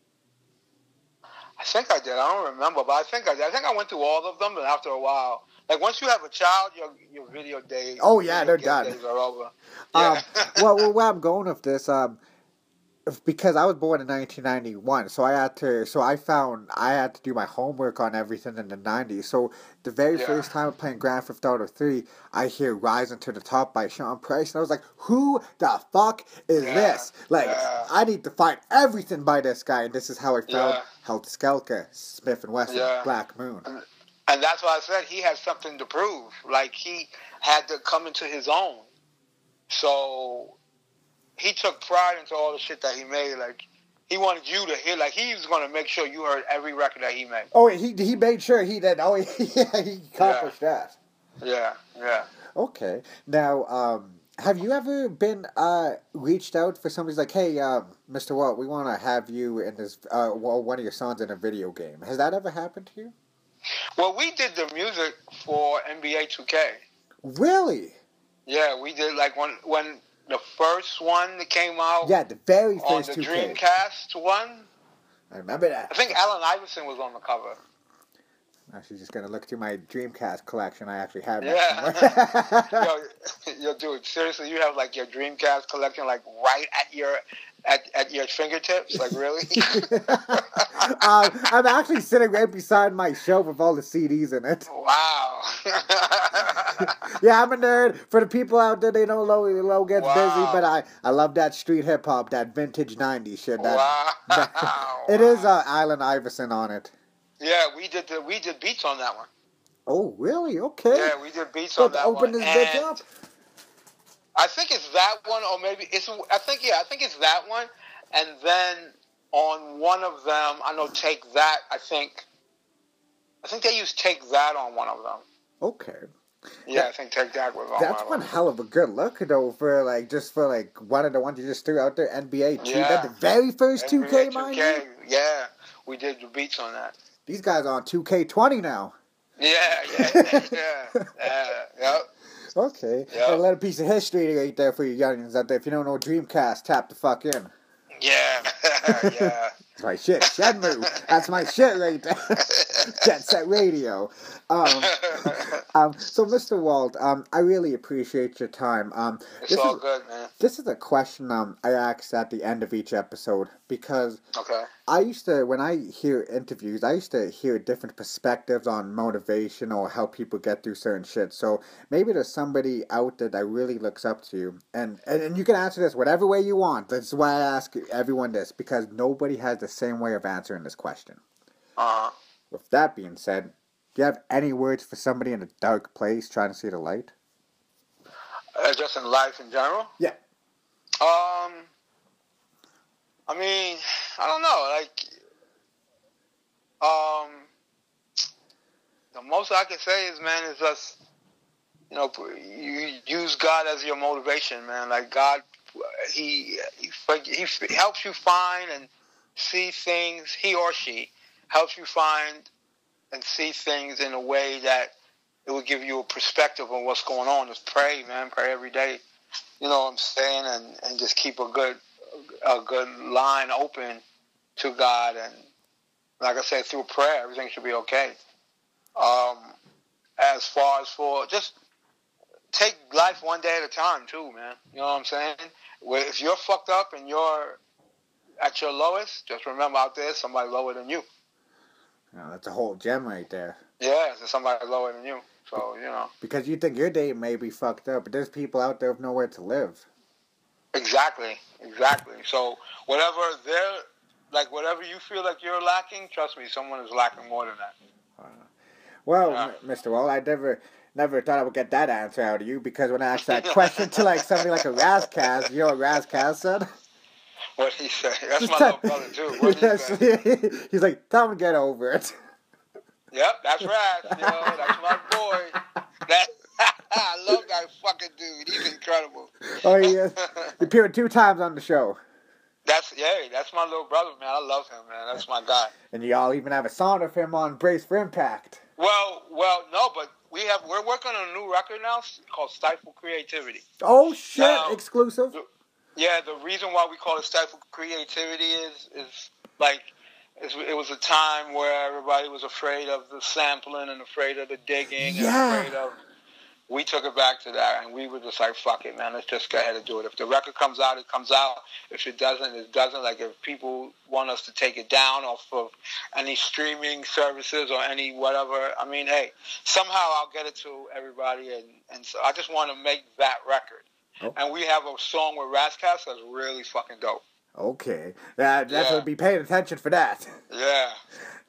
I think I did. I don't remember, but I think I did. I think I went through all of them, and after a while, like once you have a child, your your video days. Oh, yeah, they're done. Days are over. Um, Yeah. *laughs* well, where I'm going with this, um, because I was born in 1991, so I had to, so I found I had to do my homework on everything in the 90s. So the very Yeah. first time playing Grand Theft Auto 3, I hear "Rising to the Top" by Sean Price, and I was like, "Who the fuck is Yeah, this? Like, yeah. I need to find everything by this guy." And this is how I found Yeah. Heltah Skeltah, Smith and Wesson. Black Moon. And that's why I said he had something to prove. Like he had to come into his own. So he took pride into all the shit that he made. Like he wanted you to hear. Like he was going to make sure you heard every record that he made. Oh, he he made sure he did. Oh, *laughs* yeah, he accomplished that. Yeah, yeah. Okay. Now, um, have you ever been uh, reached out for somebody's like, hey, um, Mr. Walt, we want to have you in this, uh, one of your sons in a video game. Has that ever happened to you? Well, we did the music for NBA 2K. Really? Yeah, we did like when when the first one that came out Yeah, the very on first the 2K. Dreamcast one. I remember that. I think Allen Iverson was on the cover. I'm actually, just gonna look through my Dreamcast collection. I actually have Yeah. *laughs* yo, *laughs* yo, dude, seriously, you have like your Dreamcast collection like right at your at, at your fingertips, like really? *laughs* um, I'm actually sitting right beside my shelf with all the CDs in it. wow. Yeah, I'm a nerd. For the people out there, they know Low, Low gets busy, but I, I love that street hip hop, that vintage 90s shit. That, wow. that- it is uh, Allen Iverson on it. Yeah, we did the we did beats on that one. Oh, really? Okay. Yeah, we did beats on that open one. this bitch up. I think it's that one, or maybe it's. I think yeah, I think it's that one, and then on one of them, I know take that. I think. I think they used take that on one of them. Okay. Yeah, I think take that was on That's one one of them. hell of a good look, though, for like, just for like one of the ones you just threw out there, NBA 2. Yeah. That's the very first 2K, NBA mind you. Yeah, we did the beats on that. These guys are on 2K20 now. Yeah, yeah, yeah, yeah, yep. Okay. Yeah. A little piece of history right there for you youngins out there. If you don't know Dreamcast, tap the fuck in. Yeah, *laughs* yeah. That's my shit. Shenmue. That's my shit right there. *laughs* Jet Set Radio. Um, um, so, Mr. Walt, um, I really appreciate your time. Um, it's this all is good, man. this is a question um, I ask at the end of each episode because Okay. I used to, when I hear interviews, I used to hear different perspectives on motivation or how people get through certain shit. So maybe there's somebody out there that really looks up to you. And, and, and you can answer this whatever way you want. That's why I ask everyone this, because nobody has the same way of answering this question. Uh. With that being said, do you have any words for somebody in a dark place trying to see the light? Uh, just in life in general. Yeah. Um, I mean, I don't know. Like, um, the most I can say is, man, is just you know, you use God as your motivation, man. Like God, he he, he helps you find and see things. He or she helps you find and see things in a way that it will give you a perspective on what's going on. Just pray, man. Pray every day. You know what I'm saying, and and just keep a good a good line open to God, and like I said, through prayer, everything should be okay. Um, as far as for just take life one day at a time, too, man. You know what I'm saying? Where if you're fucked up and you're at your lowest, just remember out there somebody lower than you. You know, that's a whole gem right there. Yeah, there's somebody lower than you. So you know Because you think your day may be fucked up, but there's people out there with nowhere to live. Exactly, exactly. So whatever they're like, whatever you feel like you're lacking, trust me, someone is lacking more than that. Well, Yeah. Mr. Walt, I never, Never thought I would get that answer out of you because when I asked that *laughs* question to like somebody like a Ras Kass, you know what Ras Kass said? What he said? That's my little brother too. What he Yes, say? *laughs* He's like, tell him to get over it. Yep, that's right. You know, that's my boy. *laughs* That *laughs* I love that fucking dude. He's incredible. Oh, he is. *laughs* He appeared two times on the show. That's yeah, that's my little brother, man. I love him, man. That's my guy. And y'all even have a song of him on Brace for Impact. Well, well, no, but we have we're working on a new record now called Stifle Creativity. Oh, shit. Now- Exclusive. Yeah, the reason why we call it Stifle Creativity is is like it was a time where everybody was afraid of the sampling and afraid of the digging Yeah. and afraid of. We took it back to that, and we were just like, "Fuck it, man! Let's just go ahead and do it. If the record comes out, it comes out. If it doesn't, it doesn't. Like if people want us to take it down off of any streaming services or any whatever, I mean, hey, somehow I'll get it to everybody, and and so I just want to make that record. Oh. And we have a song with Ras Kass that's really fucking dope. Okay. Yeah, definitely Yeah. be paying attention for that. Yeah.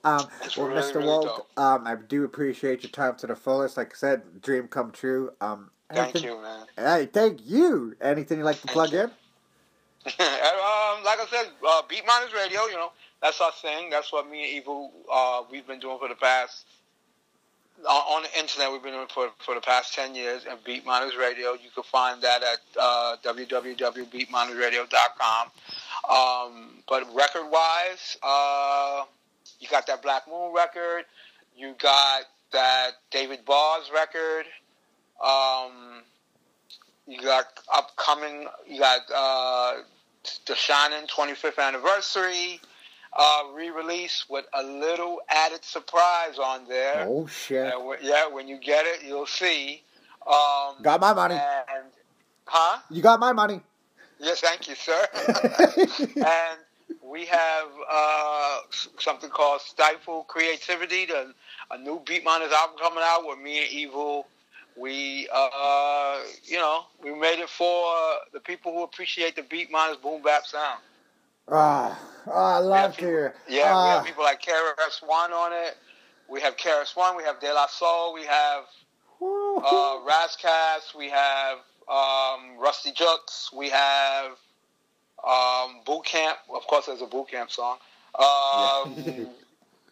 Um, well, really, Mr. really Walt, um, I do appreciate your time to the fullest. Like I said, dream come true. Um, Thank anything- you, man. Hey, thank you. Anything you'd like to Thank plug you. in? *laughs* um, like I said, uh, Beatminerz Radio, you know, that's our thing. That's what me and Evil, uh, we've been doing for the past, on, on the internet, we've been doing for, for the past 10 years. And Beatminerz Radio, you can find that at uh, www.beatminersradio.com. Um, but record-wise, uh, you got that Black Moon record. You got that David Bars record. Um, you got upcoming. You got uh, Dah Shinin' 25th anniversary uh, re-release with a little added surprise on there. Oh, shit. Yeah, when you get it, you'll see. Um, Got my money. And huh? You got my money. Yes, thank you, sir. *laughs* *laughs* and we have uh, something called Stifle Creativity, the, a new Beatminerz album coming out with me and Evil. We, uh, you know, we made it for the people who appreciate the Beatminerz boom bap sound. Ah, oh, I love to hear. Yeah, we Ah, have people like KRS One on it. We have KRS One. We have De La Soul. We have uh, Ras Kass. We have um, Rustee Juxx. We have um, Boot Camp. Of course, there's a Boot Camp song. Um, *laughs*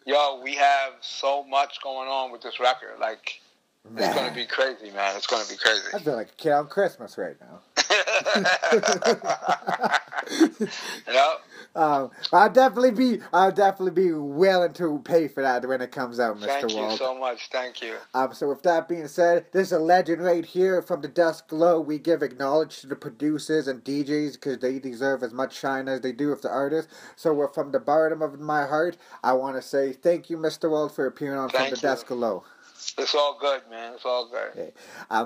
yo, we have so much going on with this record. Like, it's gonna be crazy, man. It's gonna be crazy. I feel like a kid on Christmas right now. *laughs* *laughs* yep. Um, I'll definitely be, I'll definitely be willing to pay for that when it comes out, Mr. Walt. Thank you so much. Thank you. Um, so with that being said, this is a legend right here from the Dusk Glow. We give acknowledge to the producers and DJs because they deserve as much shine as they do with the artists. So we're from the bottom of my heart, I want to say thank you, Mr. Walt, for appearing on from the you. Dusk Glow. It's all good, man. It's all good. Okay. Um,